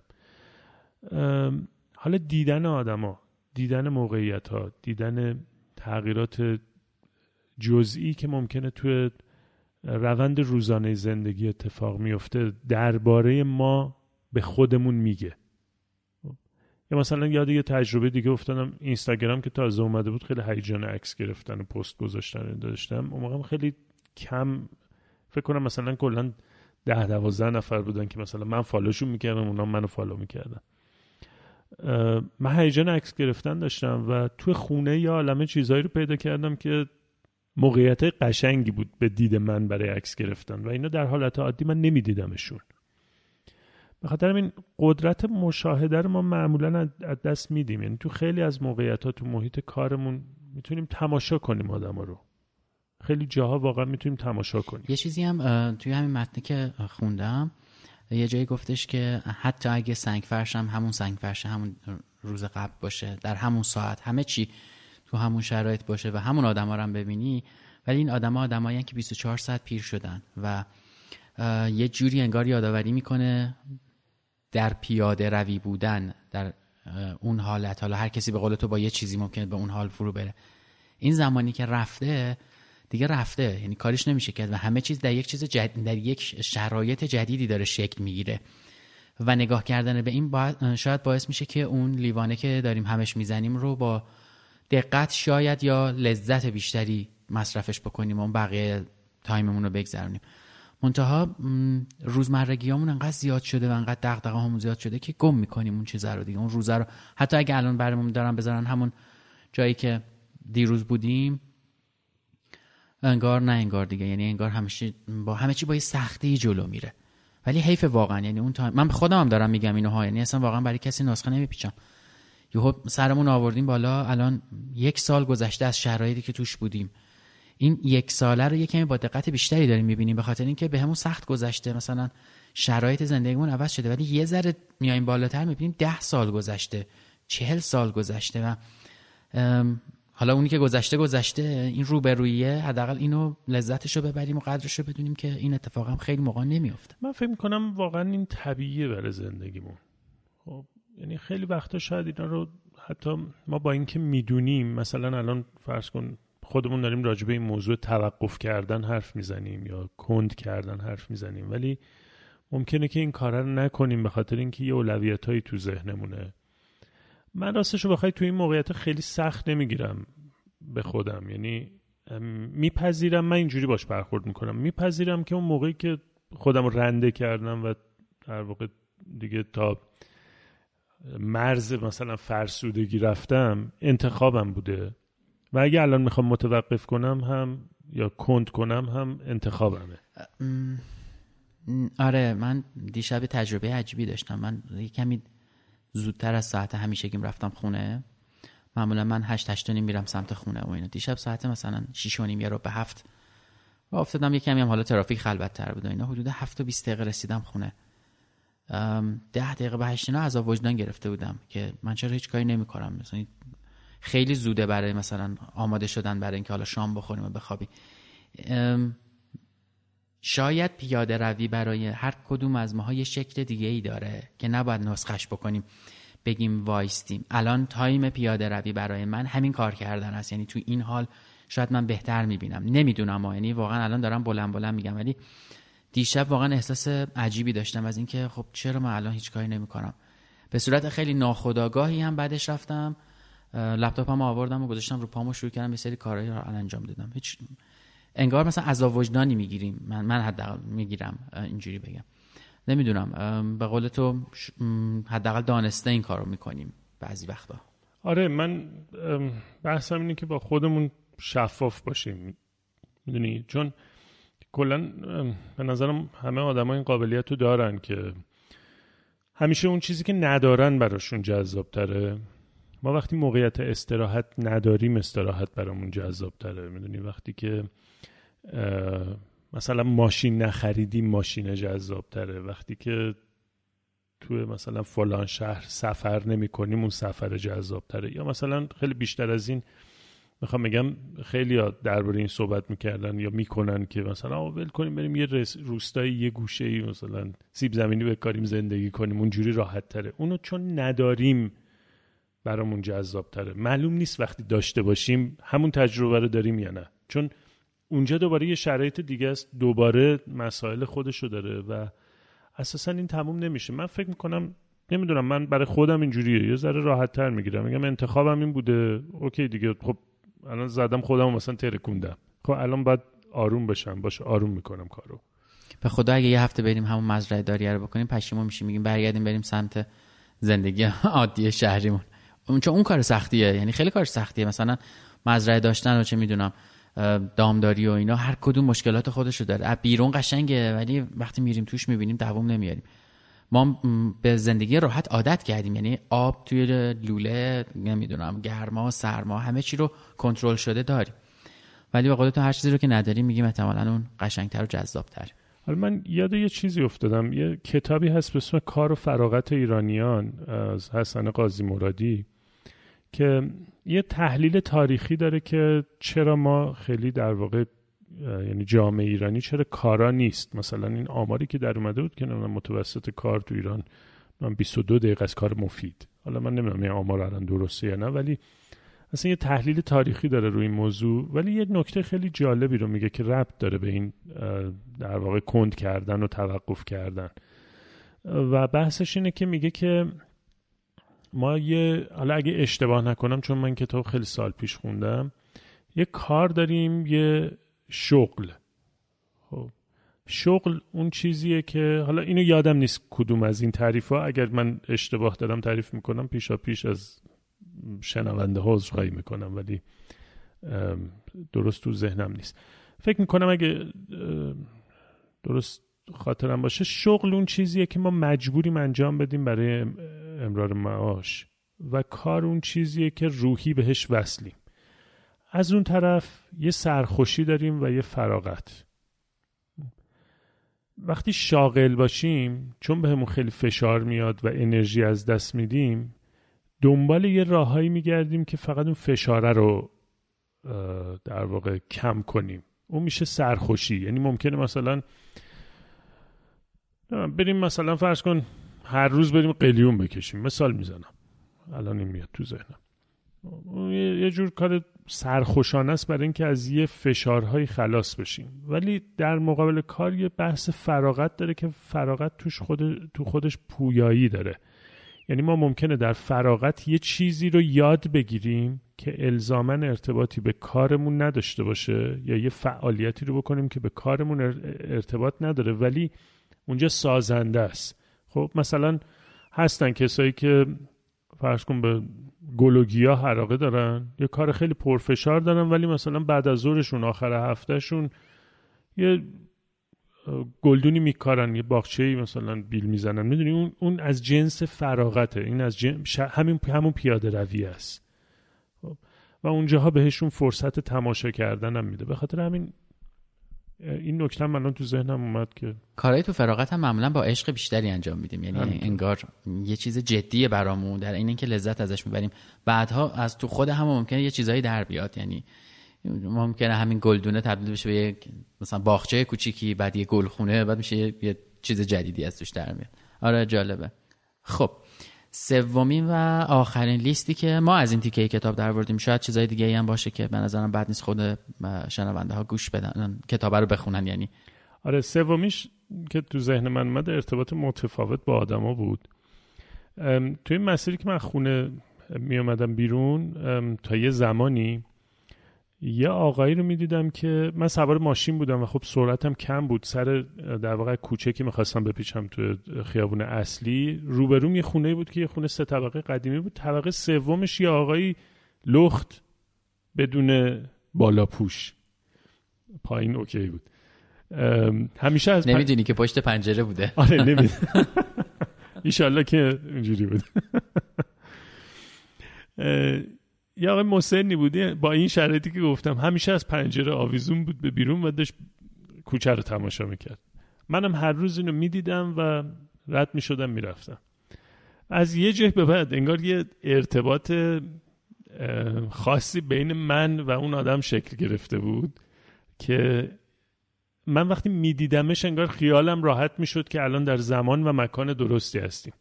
حالا دیدن آدما دیدن موقعیت ها دیدن تغییرات جزئی که ممکنه توی روند روزانه زندگی اتفاق میفته درباره ما به خودمون میگه. یا مثلا یاد یه تجربه دیگه افتادم اینستاگرام که تازه اومده بود خیلی هیجان عکس گرفتن و پست گذاشتن داشتم اون موقع خیلی کم فکر کنم مثلا کلا ده دوازده نفر بودن که مثلا من فالوشون می‌کردم اونا منو فالو می‌کردن. من هیجان عکس گرفتن داشتم و توی خونه یا عالمه چیزهایی رو پیدا کردم که موقعیت قشنگی بود به دید من برای عکس گرفتن و اینا در حالت عادی من نمیدیدمشون. به خاطر این قدرت مشاهده رو ما معمولا از دست میدیم. یعنی تو خیلی از موقعیت ها تو محیط کارمون می‌تونیم تماشا کنیم آدم رو. خیلی جاها واقعا می‌تونیم تماشا کنیم. یه چیزی هم توی همین متنی که خوندم یه جایی گفتش که حتی اگه سنگ فرش هم همون سنگ فرش همون روز قبل باشه در همون ساعت همه چی تو همون شرایط باشه و همون آدما رو هم ببینی ولی این آدما آدمایی که 24 ساعت پیر شدن و یه جوری انگار یادآوری می‌کنه در پیاده روی بودن در اون حالت. حالا هر کسی به قول تو با یه چیزی ممکنه به اون حال فرو بره. این زمانی که رفته دیگه رفته. یعنی کارش نمیشه کرد و همه چیز در یک چیز جدید در یک شرایط جدیدی داره شکل می‌گیره. و نگاه کردن به این شاید باعث میشه که اون لیوانه که داریم همش می‌زنیم رو با دقت شاید یا لذت بیشتری مصرفش بکنیم و بقیه time مون رو بگذرونیم. منتها روزمرگیامون انقدر زیاد شده و انقدر دغدغه‌هامون زیاد شده که گم می‌کنیم اون چیزا رو دیگه. اون روزا رو حتی اگه الان برامون دارن بذارن همون جایی که دیروز بودیم انگار نه انگار دیگه. یعنی انگار همیشه با همه چی با یه سختی جلو میره. ولی حیف واقعا یعنی اون time من خودم هم دارم میگم اینو یعنی اصلا واقعا برای کسی نسخه نمیپیچم. یهو سرمون آوردیم بالا الان یک سال گذشته از شرایطی که توش بودیم. این یک ساله رو یکمی با دقت بیشتری داریم می‌بینیم به خاطر اینکه بهمون سخت گذشته. مثلا شرایط زندگیمون عوض شده ولی یه ذره میایم بالاتر می‌بینیم ده سال گذشته چهل سال گذشته و حالا اونی که گذشته گذشته این روبرویه حداقل اینو لذتش رو ببریم و قدرش رو بدونیم که این اتفاق هم خیلی موقع نمیافته. من فکر می‌کنم واقعا این طبیعیه برای زندگیمون. خب یعنی خیلی وقتا شاید اینا رو حتی ما با اینکه می‌دونیم مثلا الان فرض کن خودمون داریم راجع به این موضوع توقف کردن حرف می‌زنیم یا کند کردن حرف می‌زنیم ولی ممکنه که این کار رو نکنیم به خاطر اینکه یه اولویت هایی تو ذهنمونه. من راستش رو بخوای تو این موقعیت خیلی سخت نمی‌گیرم به خودم. یعنی میپذیرم من اینجوری باش برخورد می‌کنم. میپذیرم که اون موقعی که خودم رنده کردم و در واقع دیگه تا مرز مثلا فرسودگی رفتم انتخابم بوده. و اگه الان می‌خوام متوقف کنم هم یا کند کنم هم انتخابمه. آره من دیشب تجربه عجیبی داشتم. من کمی زودتر از ساعت همیشگیم رفتم خونه. معمولا من هشت هشت میرم سمت خونه و اینا دیشب ساعت مثلا شیش و نیم یه رو به هفت و افتادم یه کمی هم حالا ترافیک خلوت تر بود و اینا. حدود هفت و بیست دقیقه رسیدم خونه. ده دقیقه به هشت عذاب وجدان گرفته بودم که من چرا هیچ کاری نمی کنم مثلا خیلی زوده برای مثلا آماده شدن برای اینکه حالا شام بخوریم و بخوابیم. شاید پیاده روی برای هر کدوم از ماها یه شکل دیگه ای داره که نباید نسخش بکنیم. بگیم وایستیم. الان time پیاده روی برای من همین کار کردن است. یعنی تو این حال شاید من بهتر می‌بینم. نمی‌دونم یعنی واقعا الان دارم بلند بلند میگم. ولی دیشب واقعا احساس عجیبی داشتم از اینکه خب چرا من الان هیچ کاری نمی‌کنم. به صورت خیلی ناخودآگاهی هم بعدش رفتم. لپتاپم آوردم و گذاشتم رو پامو شروع کردم. یه سری کارهایی رو انجام دادم. هیچ انگار مثلا عذاب وجدانی می‌گیریم. من من حداقل می‌گیرم اینجوری بگم. نمی‌دونم به قول تو حداقل دانسته این کارو می‌کنیم بعضی وقتا. آره من بحثم اینه که با خودمون شفاف باشیم. می‌دونی؟ چون کلا به نظرم همه آدما این قابلیت رو دارن که همیشه اون چیزی که ندارن براشون جذاب تره ما وقتی موقعیت استراحت نداریم استراحت برامون جذاب تره می‌دونی؟ وقتی که مثلا ماشین نخریدیم ماشین جذاب تره وقتی که توی مثلا فلان شهر سفر نمی کنیم اون سفر جذاب تره یا مثلا خیلی بیشتر از این می‌خوام بگم خیلی درباره این صحبت می‌کردن یا می‌کنن که مثلا ول کنیم بریم یه روستایی یه گوشه ای مثلا سیب زمینی بکاریم زندگی کنیم اونجوری راحت تره اونو چون نداریم برامون جذاب تره معلوم نیست وقتی داشته باشیم همون تجربه رو داریم یا نه. چون اونجا دوباره یه شرایط دیگه است. دوباره مسائل خودشو داره و اساسا این تموم نمیشه. من فکر می‌کنم نمی‌دونم من برای خودم اینجوریه. یه ذره راحت تر می‌گیرم. میگم انتخابم این بوده. اوکی دیگه. خب الان زدم خودم مثلا ترکوندم. خب الان باید آروم بشم. باشه آروم می‌کنم کارو. به خدا اگه یه هفته بریم همون مزرعه داری رو بکنیم پشیمون میشیم. میگیم برگردیم بریم سمت زندگی *laughs* عادی شهریمون. چون اون کار سختیه. یعنی خیلی کار سختیه. مثلا مزرعه داشتن و چه می‌دونم. دامداری و اینا هر کدوم مشکلات خودشو داره. بیرون قشنگه ولی وقتی میریم توش می‌بینیم دوام نمیاریم. ما به زندگی راحت عادت کردیم. یعنی آب توی لوله نمی‌دونم گرما سرما همه چی رو کنترل شده داریم. ولی به تو هر چیزی رو که نداریم میگیم احتمالا اون قشنگتر و جذابتر. حالا من یاد یه چیزی افتادم. یه کتابی هست به اسم کار و فراغت ایرانیان از حسن قاضی مرادی که یه تحلیل تاریخی داره که چرا ما خیلی در واقع یعنی جامعه ایرانی چرا کارا نیست. مثلا این آماری که در اومده بود که متوسط کار تو ایران من 22 دقیقه از کار مفید. حالا من نمی‌دونم این آمار الان درسته یا نه ولی اصلا یه تحلیل تاریخی داره روی این موضوع. ولی یه نکته خیلی جالبی رو میگه که ربط داره به این در واقع کند کردن و توقف کردن. و بحثش اینه که میگه که ما یه حالا اگه اشتباه نکنم چون من کتاب خیلی سال پیش خوندم یه کار داریم یه شغل. خب شغل اون چیزیه که حالا اینو یادم نیست کدوم از این تعریف ها اگر من اشتباه دارم تعریف می‌کنم پیشا پیش از شنونده ها عذرخواهی می‌کنم ولی درست تو ذهنم نیست. فکر می‌کنم اگه درست خاطرم باشه شغل اون چیزیه که ما مجبوریم انجام بدیم برای امرار معاش. و کار اون چیزیه که روحی بهش وصلیم. از اون طرف یه سرخوشی داریم و یه فراغت. وقتی شاغل باشیم چون بهمون خیلی فشار میاد و انرژی از دست میدیم دنبال یه راههایی میگردیم که فقط اون فشاره رو در واقع کم کنیم. اون میشه سرخوشی. یعنی ممکنه مثلا بریم مثلا فرض کن هر روز بریم قلیون بکشیم. مثال می‌زنم. الان این میاد تو ذهنم. یه جور کار سرخوشانه است برای اینکه از یه فشارهایی خلاص بشیم. ولی در مقابل کار یه بحث فراغت داره که فراغت توش خود تو خودش پویایی داره. یعنی ما ممکنه در فراغت یه چیزی رو یاد بگیریم که الزاما ارتباطی به کارمون نداشته باشه یا یه فعالیتی رو بکنیم که به کارمون ارتباط نداره. ولی اونجا سازنده است. خب مثلا هستن کسایی که فرض کن به گلوگیا حراقه دارن یه کار خیلی پرفشار دارن ولی مثلا بعد از ظهرشون آخر هفتهشون یه گلدونی میکارن یه باغچه مثلا بیل می‌زنن. می‌دونی؟ اون اون از جنس فراغته. این از جنس همین همون پیاده روی است. خب. و اونجاها بهشون فرصت تماشا کردن هم میده. به خاطر همین این نکته من تو ذهنم اومد که کارهای تو فراغت هم معمولا با عشق بیشتری انجام میدیم. یعنی انگار یه چیز جدیه برامون در این اینکه لذت ازش می‌بریم. بعدها از تو خود هم ممکنه یه چیزایی در بیاد. یعنی ممکنه همین گلدونه تبدیل بشه به یک مثلا باغچه کوچیکی بعد یه گلخونه بعد میشه یه چیز جدیدی از توش در میاد. آره جالبه. خب. سومین و آخرین لیستی که ما از این تیکه کتاب در بردیم شاید چیزای دیگه هم باشه که به نظرم بعد نیست خود شنونده ها گوش بدن کتاب رو بخونن یعنی. آره سومیش که تو ذهن من اومد ارتباط متفاوت با آدما بود. توی مسیری که من خونه می اومدم بیرون تا یه زمانی یه آقایی رو می‌دیدم که من سوار ماشین بودم و خب سرعتم کم بود. سر در واقع کوچه که می‌خواستم بپیچم تو خیابون اصلی روبروم یه خونه بود که یه خونه سه طبقه قدیمی بود. طبقه سومش یه آقایی لخت بدون بالا پوش. پایین اوکی بود. همیشه از نمی‌دونی که پشت پنجره بوده. *laughs* آره نمی‌دونی. ایشالله که اینجوری بود. *laughs* یه آقای مسنی بودی با این شرایطی که گفتم همیشه از پنجره آویزون بود به بیرون و داشت کوچه رو تماشا می‌کرد. منم هر روز اینو می‌دیدم و رد می‌شدم می‌رفتم. از یه جه به بعد انگار یه ارتباط خاصی بین من و اون آدم شکل گرفته بود که من وقتی میدیدمش انگار خیالم راحت می‌شد که الان در زمان و مکان درستی هستیم.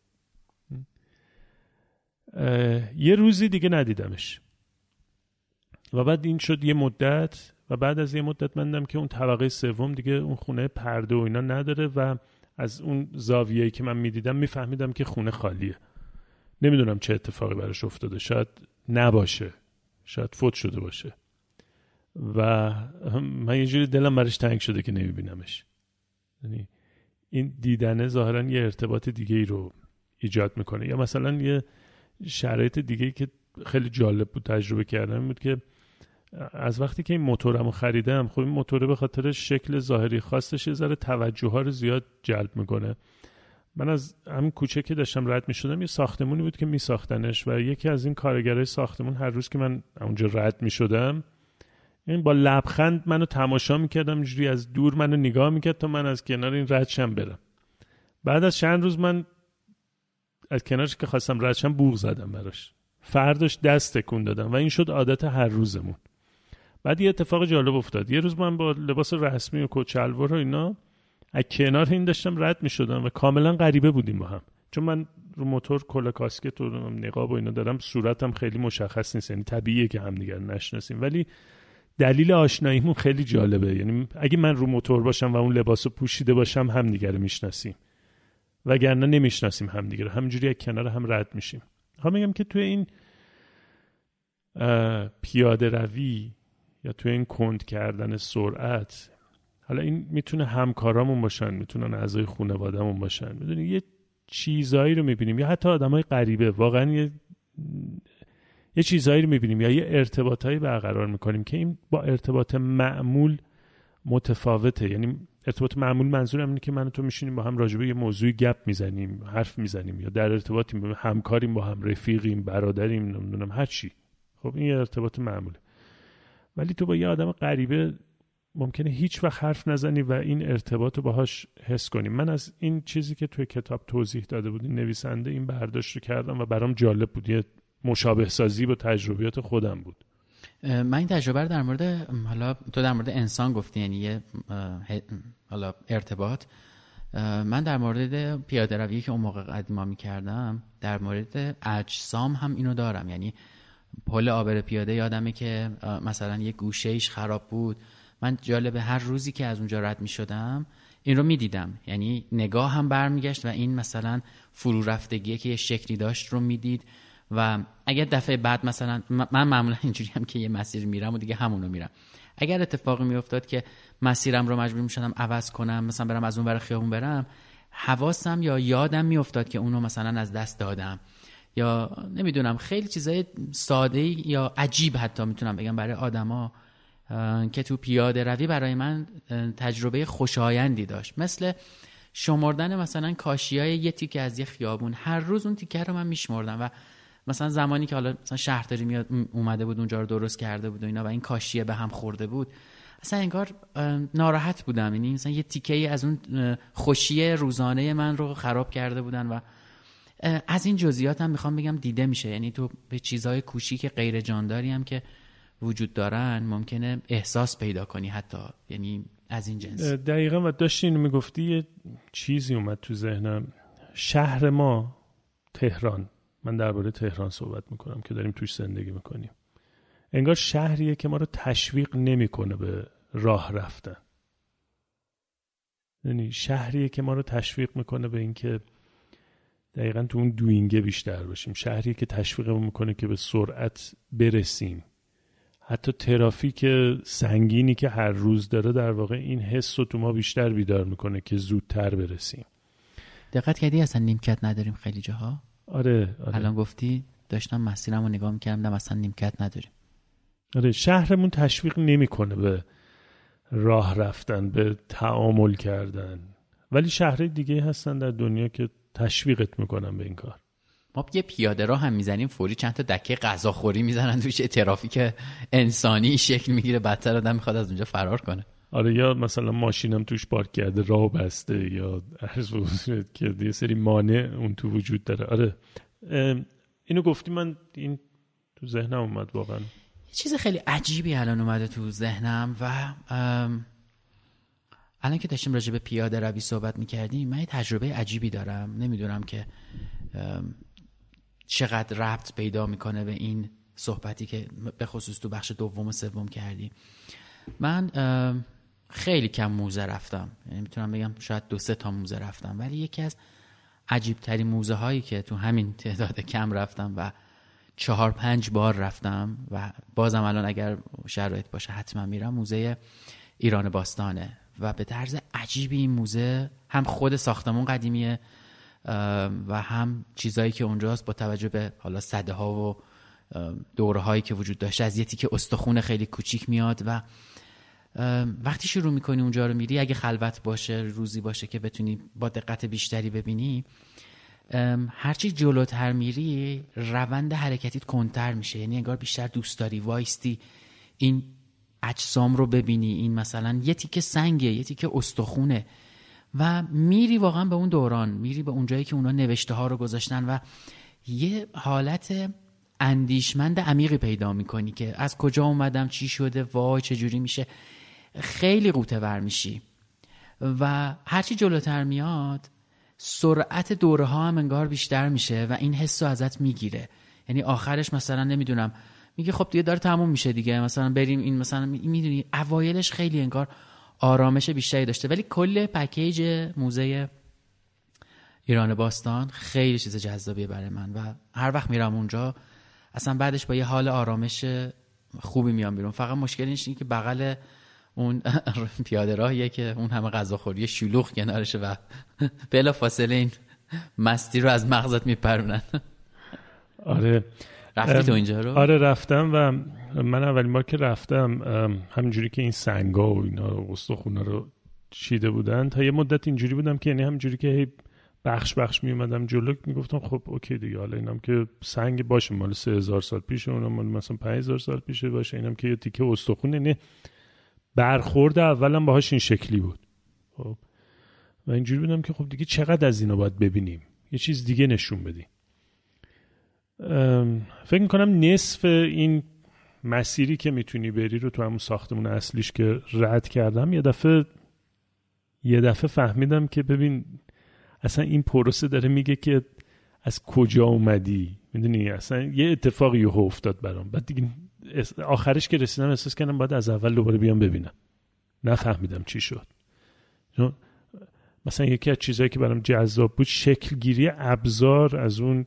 یه روزی دیگه ندیدمش. و بعد این شد یه مدت و بعد از یه مدت مندم که اون طبقه سوم دیگه اون خونه پرده و اینا نداره و از اون زاویه‌ای که من می‌دیدم میفهمیدم که خونه خالیه. نمی‌دونم چه اتفاقی براش افتاده. شاید نباشه. شاید فوت شده باشه. و من یه جوری دلم برش تنگ شده که نمیبینمش. یعنی این دیدنه ظاهرا یه ارتباط دیگه ای رو ایجاد می‌کنه. یا مثلا یه شرایط دیگه که خیلی جالب بود تجربه کردم بود که از وقتی که این موتورم رو خریدم خب این موتوره به خاطر شکل ظاهری خاصش یه ذره توجه ها رو زیاد جلب می‌کنه. من از همین کوچه که داشتم رد می شدم یه ساختمونی بود که می ساختنش و یکی از این کارگرای ساختمون هر روز که من اونجا رد می شدم این با لبخند منو تماشا می‌کردم اینجوری از دور منو نگاه می‌کرد تا من از کنار این ردشم برم. بعد از چند روز من از کنارش که خواستم ردشم بوغ زدم براش. فرداش دست تکون دادم و این شد عادت هر روزمون. بعد یه اتفاق جالب افتاد. یه روز من با لباس رسمی و کچلوار و اینا از کنار این داشتم رد می شدم و کاملا غریبه بودیم با هم. چون من رو موتور کل کاسکت و نقاب و اینا دارم صورتم خیلی مشخص نیست. یعنی طبیعیه که همدیگر نشناسیم. ولی دلیل آشناییمون خیلی جالبه. یعنی اگه من رو موتور باشم و اون لباس پوشیده باشم همدیگه رو می‌شناسیم. وگرنه نمی‌شناسیم همدیگه رو. همینجوری از کنار هم رد میشیم. ها میگم که توی این پیاده روی یا توی این کند کردن سرعت حالا این می‌تونه همکارامون باشن می‌تونن اعضای خانوادهمون باشن. می‌دونی یه چیزایی رو می‌بینیم. یا حتی آدمای غریبه واقعا یه یه چیزایی رو می‌بینیم. یا یه ارتباطایی برقرار می‌کنیم که این با ارتباط معمول متفاوته. یعنی ارتباط معمول منظورم اینه که من و تو میشینیم با هم راجبه یه موضوعی گپ می‌زنیم حرف می‌زنیم یا در ارتباطیم همکاریم با هم رفیقیم برادریم نمی‌دونم هر چی. خب این یه ارتباط معموله. ولی تو با یه آدم غریبه ممکنه هیچ وقت حرف نزنی و این ارتباط رو باهاش حس کنی. من از این چیزی که توی کتاب توضیح داده بودی نویسنده این برداشت رو کردم و برام جالب بود. یه مشابه سازی با تجربیات خودم بود. من این تجربه در مورد حالا تو در مورد انسان گفتی یعنی یه حالا ارتباط. من در مورد پیاده روی که اون موقع قدیما می کردم در مورد اجسام هم اینو دارم. یعنی پل آبر پیاده یادمه که مثلا یه گوشهش خراب بود. من جالب هر روزی که از اونجا رد می شدم این رو می دیدم یعنی نگاه هم برمیگشت و این مثلا فرو رفتگیه که یه شکلی داشت رو می‌دید. و اگر دفعه بعد مثلا من معمولا اینجوری هم که یه مسیر میرم و دیگه همونو میرم. اگر اتفاقی میافتاد که مسیرم رو مجبور می‌شدم عوض کنم مثلا برم از اون ور خیابون برم حواسم یا یادم میافتاد که اونو مثلا از دست دادم. یا نمی‌دونم خیلی چیزای ساده یا عجیب حتی می‌تونم بگم برای آدما که تو پیاده روی برای من تجربه خوشایندی داشت. مثل شمردن مثلا کاشیای یه تیکه از یه خیابون. هر روز اون تیکه رو من میشمردم و مثلا زمانی که حالا مثلا شهرداری میاد اومده بود اونجا رو درست کرده بود و اینا و این کاشیه به هم خورده بود اصلا انگار ناراحت بودم. یعنی مثلا یه تیکه ای از اون خوشی روزانه من رو خراب کرده بودن و از این جزئیات هم می‌خوام بگم دیده میشه. یعنی تو به چیزهای کوچیک غیر جانداری هم که وجود دارن ممکنه احساس پیدا کنی حتی. یعنی از این جنس. دقیقا و داشتی اینو می‌گفتی یه چیزی اومد تو ذهنم. شهر ما تهران. من درباره تهران صحبت می‌کنم که داریم توش زندگی می‌کنیم. انگار شهریه که ما رو تشویق نمی‌کنه به راه رفتن. یعنی شهریه که ما رو تشویق می‌کنه به اینکه دقیقا تو اون دوینگه بیشتر باشیم. شهریه که تشویق می‌کنه که به سرعت برسیم. حتی ترافیک سنگینی که هر روز داره در واقع این حس رو تو ما بیشتر بیدار می‌کنه که زودتر برسیم. دقت کردی؟ اصلا نیمکت نداریم خیلی جاها؟ آره, آره. الان گفتی داشتم مسیرم رو نگاه می‌کردم اصلا نیمکت نداریم. آره شهرمون تشویق نمی‌کنه به راه رفتن به تعامل کردن. ولی شهرهای دیگه هستن در دنیا که تشویقت می‌کنن به این کار. ما یه پیاده راه هم می‌زنیم فوری چند تا دکه غذاخوری می‌زنن توش ترافیک انسانی شکل می‌گیره بدتر آدم می‌خواد از اونجا فرار کنه. آره یا مثلا ماشینم توش پارک کرده راه بسته یا عرض که یه سری مانع اون تو وجود داره. آره. اینو گفتی من این تو ذهنم اومد واقعا. یه چیز خیلی عجیبی الان اومده تو ذهنم و الان که داشتیم راجع به پیاده روی صحبت می‌کردیم من یه تجربه عجیبی دارم. نمی‌دونم که چقدر ربط پیدا می‌کنه به این صحبتی که به خصوص تو بخش دوم و سوم کردی. من خیلی کم موزه رفتم. یعنی می‌تونم بگم شاید دو سه تا موزه رفتم. ولی یکی از عجیب ترین موزه هایی که تو همین تعداد کم رفتم و چهار پنج بار رفتم و بازم الان اگر شرایط باشه حتما میرم موزه ایران باستانه. و به طرز عجیبی این موزه هم خود ساختمون قدیمیه و هم چیزایی که اونجاست با توجه به حالا صده ها و دوره هایی که وجود داشته. از یه که استخون خیلی کوچیک میاد و وقتی شروع می‌کنی اونجا رو میری اگه خلوت باشه روزی باشه که بتونی با دقت بیشتری ببینی هرچی جلوتر میری روند حرکتیت کنتر میشه. یعنی انگار بیشتر دوست داری وایستی این اجسام رو ببینی این مثلا یه تیکه سنگه یه تیکه استخونه. و میری واقعا به اون دوران میری به اونجایی که اونا نوشته ها رو گذاشتن و یه حالت اندیشمند عمیقی پیدا می‌کنی که از کجا اومدم چی شده وای چجوری میشه. خیلی قوطه ور میشی. و هرچی جلوتر میاد سرعت دوره ها هم انگار بیشتر میشه و این حس رو ازت می‌گیره. یعنی آخرش مثلا نمی‌دونم میگه خب دیگه داره تموم میشه دیگه. مثلا بریم این مثلا می‌دونی اوایلش خیلی انگار آرامش بیشتری داشته. ولی کل پکیج موزه ایران باستان خیلی چیز جذابیه برای من. و هر وقت میرم اونجا اصلا بعدش با یه حال آرامش خوبی میام بیرون. فقط مشکل اینه که بغل اون *laughs* پیاده راهیه که اون همه غذاخوری شلوغ کنارشه و *laughs* بلا فاصله این مستی رو از مغزت میپرونن آره رفتی تو اینجا رو؟ آره رفتم و من اولین بار که رفتم همینجوری که این سنگا و اینا استخونا رو چیده بودن تا یه مدت اینجوری بودم که یعنی همینجوری که بخش بخش می اومدم جلو می‌گفتم خب اوکی دیگه حالا اینم که سنگ باشه مال سه هزار سال پیشه اونم مال مثلا پنج هزار سال پیشه باشه اینم که یه تیکه استخون یعنی برخورد اولم باهاش این شکلی بود. خب. و اینجوری بودم که خب دیگه چقدر از اینا باید ببینیم؟ یه چیز دیگه نشون بدیم فکر می‌کنم نصف این مسیری که می‌تونی بری رو تو همون ساختمون اصلیش که رد کردم یه دفعه یه دفعه فهمیدم که ببین اصلا این پروسه داره میگه که از کجا اومدی؟ می‌دونی؟ اصلا یه اتفاقی افتاد برام. بعد دیگه آخرش که رسیدم احساس کردم باید از اول دوباره بیام ببینم. نفهمیدم چی شد. مثلا یکی از چیزهایی که برام جذاب بود شکلگیری ابزار از اون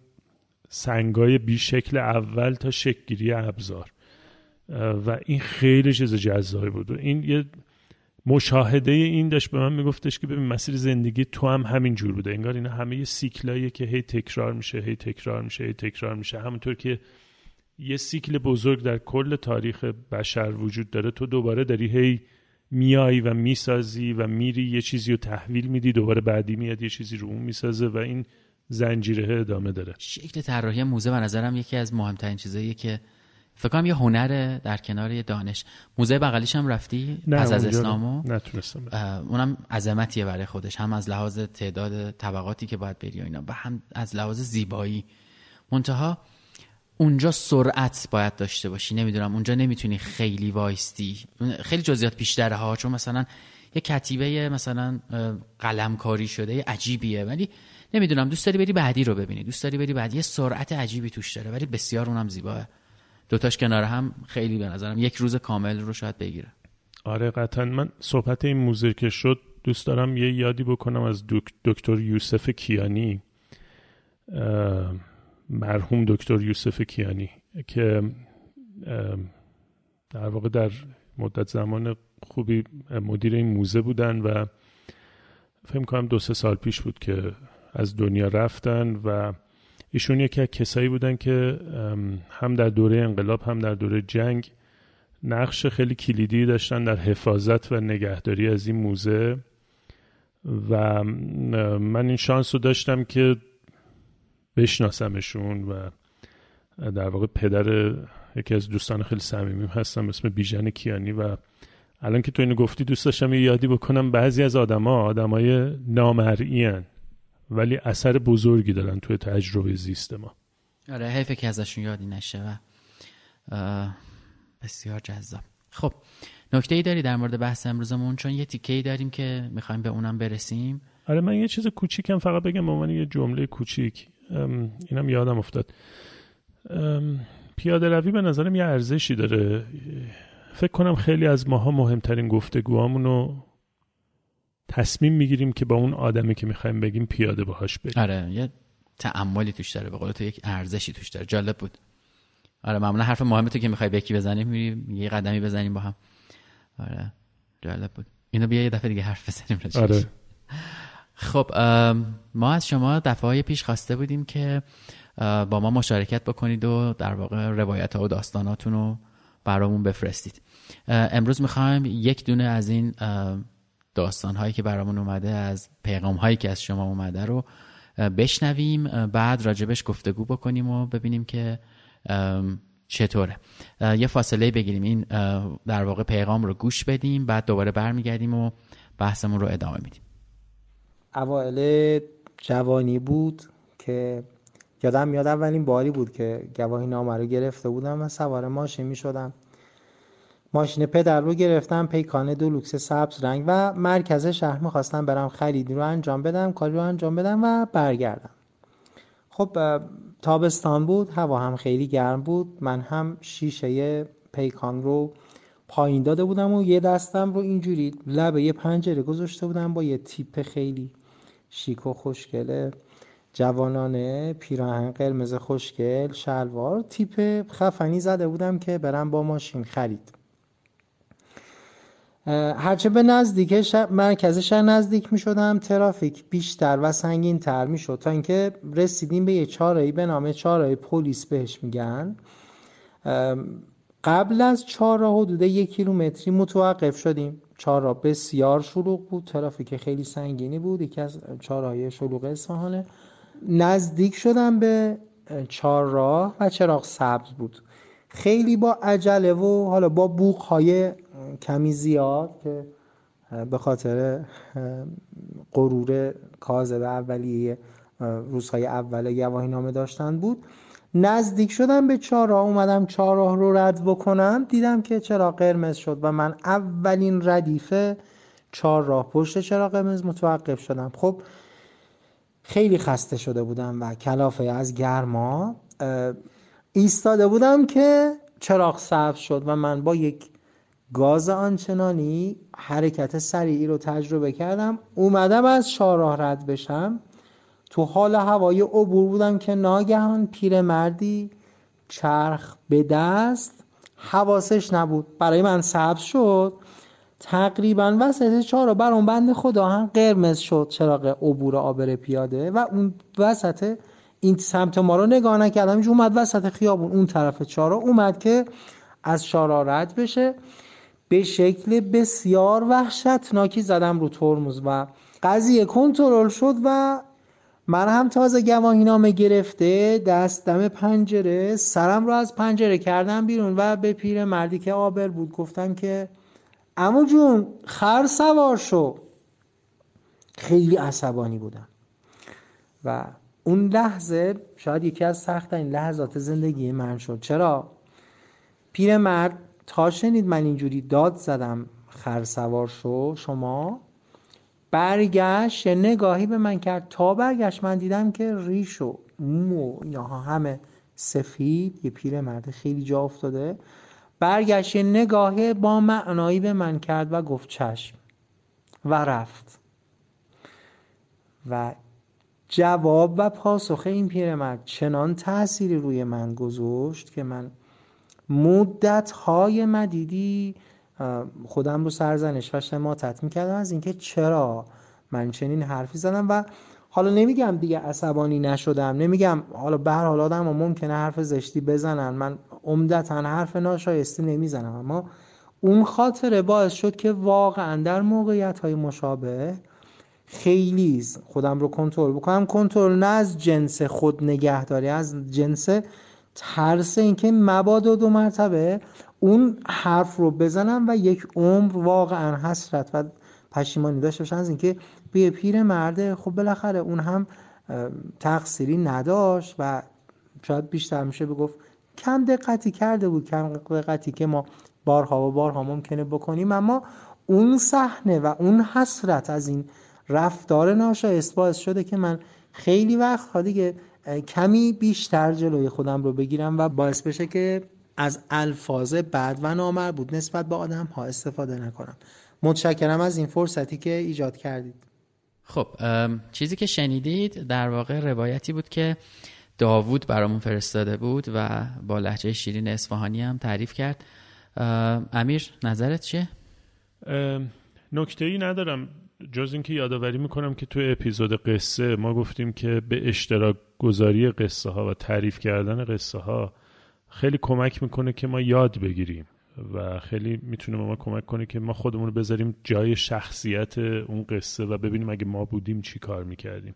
سنگای بی شکل اول تا شکلگیری ابزار. و این خیلی چیز جذابی بود. این یه مشاهده این داشت به من میگفتش که ببین مسیر زندگی تو هم همین جور بوده. انگار اینا همه یه سیکلاییه که هی تکرار میشه هی تکرار میشه هی تکرار میشه. همونطور که یه سیکل بزرگ در کل تاریخ بشر وجود داره. تو دوباره داری هی میایی و می‌سازی و میری یه چیزی رو تحویل میدی دوباره بعدی میاد یه چیزی رو اون می‌سازه و این زنجیره ادامه داره. شکل طراحی موزه به نظرم یکی از مهمترین چیزاییه که فکر کنم یه هنر در کنار یه دانش. موزه بغلیش هم رفتی نه از از اسلامو؟ نتونستم اونم عظمتیه برای خودش. هم از لحاظ تعداد طبقاتی که باید بری و اینا و هم از لحاظ زیبایی. منتها اونجا سرعت باید داشته باشی نمی‌دونم. اونجا نمی‌تونی خیلی وایستی. خیلی جزئیات بیشتره ها چون مثلا یه کتیبه مثلا قلمکاری شده عجیبیه. ولی نمی‌دونم دوست داری بری بعدی رو ببینی. دوست داری بری بعدی یه سرعت عجیبی توش داره. ولی بسیار اونم زیباه. دوتاش کنار هم خیلی به نظرم یک روز کامل رو شاید بگیره. آره قطعا. من صحبت این موزه که شد دوست دارم یه یادی بکنم از دکتر یوسف کیانی. مرحوم دکتر یوسف کیانی که در واقع در مدت زمان خوبی مدیر این موزه بودن و فکر کنم دو سه سال پیش بود که از دنیا رفتن و ایشون یکی از کسایی بودن که هم در دوره انقلاب هم در دوره جنگ نقش خیلی کلیدی داشتن در حفاظت و نگهداری از این موزه و من این شانس رو داشتم که بشناسمشون و در واقع پدر یکی از دوستان خیلی صمیمیم هستم اسم بیژن کیانی و الان که تو اینو گفتی دوست داشتم یه یادی بکنم بعضی از آدما آدمای نامرئی ولی اثر بزرگی دارن توی تجربه زیست ما. آره حیفه که ازشون یادی نشه و بسیار جذاب. خب نکته ای داری در مورد بحث امروزمون؟ چون یه تیکه ای داریم که می‌خوایم به اونم برسیم. آره من یه چیز کوچیکم فقط بگم به عنوان یه جمله کوچیک. اینم یادم افتاد. پیاده روی به نظرم یه ارزشی داره. فکر کنم خیلی از ماها مهمترین گفتگوهامونو تصمیم می‌گیریم که با اون آدمی که می‌خوایم بگیم پیاده باهاش بریم. آره یه تعملی توش داره به قول تو یک ارزشی توش داره. جالب بود. آره معمولا حرف مهمه تو که می‌خوای بکی بزنیم میریم یه قدمی بزنیم با هم. آره جالب بود. اینو بیا یه دفعه دیگه حرف بزنیم آره. خب ما از شما دفعه های پیش خواسته بودیم که با ما مشارکت بکنید و در واقع روایت ها و داستاناتون رو برامون بفرستید. امروز می‌خوایم یک دونه از این داستان هایی که برامون اومده از پیغام هایی که از شما اومده رو بشنویم بعد راجبش گفتگو بکنیم و ببینیم که چطوره. یه فاصله بگیریم. این در واقع پیغام رو گوش بدیم بعد دوباره برمیگردیم و بحثمون رو ادامه میدیم. اوائل جوانی بود که یادم میاد اولین باری بود که گواهی نامه رو گرفته بودم و سوار ماشین می شدم ماشین پدر رو گرفتم پیکان دو لوکس سبز رنگ و مرکز شهر می‌خواستم برم خریدی رو انجام بدم کاری رو انجام بدم و برگردم. خب تابستان بود هوا هم خیلی گرم بود. من هم شیشه پیکان رو پایین داده بودم و یه دستم رو اینجوری لبه یه پنجره گذاشته بودم با یه تیپ خیلی شیک و خوشگله جوانانه پیراهن قرمز خوشگل شلوار. تیپ خفنی زده بودم که برم با ماشین خرید. هرچه به نزدیک مرکز شهر نزدیک می شدم ترافیک بیشتر و سنگین تر می شد تا اینکه رسیدیم به یه چارایی به نام چارای پلیس بهش میگن. قبل از چهارراه حدود یک کیلومتری متوقف شدیم. چهارراه بسیار شلوغ بود. ترافیک خیلی سنگینی بود. یکی از چهارراه شلوغ اصفهانه. نزدیک شدم به چهارراه و چراغ سبز بود. خیلی با عجله و حالا با بوق های کمی زیاد که به خاطر غرور کاذب اولیه روزهای اول گواهی نامه داشتن بود. نزدیک شدم به چهارراه اومدم چهارراه رو رد بکنم دیدم که چراغ قرمز شد و من اولین ردیف چهارراه پشت چراغ قرمز متوقف شدم. خب خیلی خسته شده بودم و کلافه از گرما ایستاده بودم که چراغ سبز شد و من با یک گاز آنچنانی حرکت سریعی رو تجربه کردم. اومدم از چهارراه رد بشم. تو حال هوای عبور بودم که ناگهان پیرمردی چرخ به دست حواسش نبود. برای من سبز شد. تقریبا وسط چهار برام بند خدا هم قرمز شد چراغ عبور آبر پیاده و اون وسط این سمت ما رو نگاه نکردم. اومد وسط خیابون اون طرف چهارا اومد که از چهارا رد بشه. به شکل بسیار وحشتناکی زدم رو ترمز و قضیه کنترل شد و من هم تازه گواهی نامه گرفته دست دم پنجره. سرم رو از پنجره کردم بیرون و به پیر مردی که آبر بود گفتم که امو جون خر سوار شو. خیلی عصبانی بودم. و اون لحظه شاید یکی از سخت این لحظات زندگی من شد. چرا؟ مرد تا شنید من اینجوری داد زدم خر سوار شو شما؟ برگشت نگاهی به من کرد. تا برگشت من دیدم که ریش و مو اینها همه سفید یه پیر مرد خیلی جا افتاده. برگشت نگاهی با معنایی به من کرد و گفت چشم. و رفت. و جواب و پاسخ این پیرمرد چنان تأثیری روی من گذاشت که من مدت های مدیدی خودم رو سرزنش. و شماتت می‌کردم از اینکه چرا من چنین حرفی زدم و حالا نمیگم دیگه عصبانی نشدم. نمیگم حالا به هر حال آدم ممکنه حرف زشتی بزنن. من عمدتا حرف ناشایستی نمی‌زنم. اما اون خاطره باعث شد که واقعا در موقعیت های مشابه خیلی خودم رو کنترل بکنم. کنترل نه از جنس خود نگهداری از جنس ترس اینکه مبادا دو مرتبه اون حرف رو بزنم و یک عمر واقعا حسرت و پشیمانی داشته باشن از اینکه به پیر مرده خب بالاخره اون هم تقصیری نداشت و شاید بیشتر میشه بگفت کم دقتی کرده بود کم دقتی که ما بارها و بارها ممکنه بکنیم. اما اون صحنه و اون حسرت از این رفتار ناشایست باعث شده که من خیلی وقت دیگه کمی بیشتر جلوی خودم رو بگیرم و باعث بشه که از الفاظ بد و نامربوط نسبت به آدم ها استفاده نکنم. متشکرم از این فرصتی که ایجاد کردید. خب چیزی که شنیدید در واقع روایتی بود که داوود برامون فرستاده بود و با لحجه شیرین اصفهانی هم تعریف کرد. امیر نظرت چیه؟ نکته ای ندارم. جز اینکه یادآوری می‌کنم که تو اپیزود قصه ما گفتیم که به اشتراک گذاری قصه ها و تعریف کردن قصه ها خیلی کمک می‌کنه که ما یاد بگیریم و خیلی می‌تونه ما کمک کنه که ما خودمون رو بذاریم جای شخصیت اون قصه و ببینیم اگه ما بودیم چی کار می‌کردیم.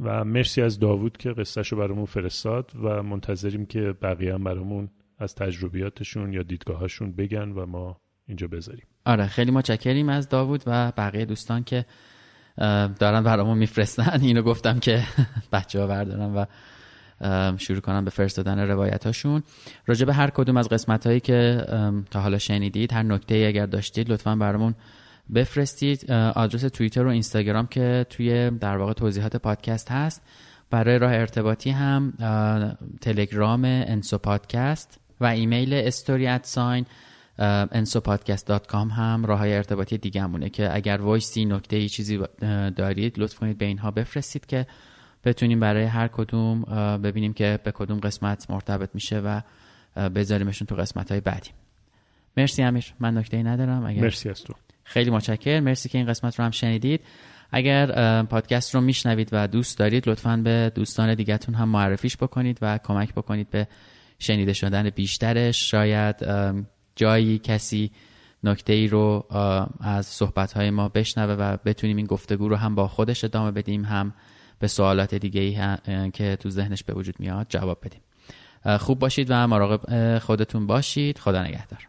و مرسی از داوود که قصهش رو برامون فرستاد و منتظریم که بقیه هم برامون از تجربیاتشون یا دیدگاهاشون بگن و ما اینجا بذاریم. آره خیلی متشکریم از داوود و بقیه دوستان که دارن برامون میفرستن. اینو گفتم که *laughs* بچه ها بردارن و شروع کنم به فرستادن روایت هاشون راجع به هر کدوم از قسمت هایی که تا حالا شنیدید هر نکته اگر داشتید لطفا برامون بفرستید. آدرس توییتر و اینستاگرام که توی در واقع توضیحات پادکست هست. برای راه ارتباطی هم تلگرام انسو پادکست و ایمیل استوری ات ساین ensopodcast.com هم راه های ارتباطی دیگه همونه که اگر وایسی نکته ای چیزی دارید لطف کنید به اینها بفرستید که بتونیم برای هر کدوم ببینیم که به کدوم قسمت مرتبط میشه و بذاریمشون تو قسمت های بعدی. مرسی امیر. من نکته ای ندارم. اگر مرسی از تو. خیلی متشکر مرسی که این قسمت رو هم شنیدید. اگر پادکست رو میشنوید و دوست دارید لطفا به دوستان دیگهتون هم معرفیش بکنید و کمک بکنید به شنیده شدن بیشترش. شاید جایی کسی نکته ای رو از صحبت های ما بشنوه و بتونیم این گفتگو رو هم با خودش ادامه بدیم هم به سوالات دیگه ای که تو ذهنش به وجود میاد جواب بدیم. خوب باشید و مراقب خودتون باشید. خدا نگهدار.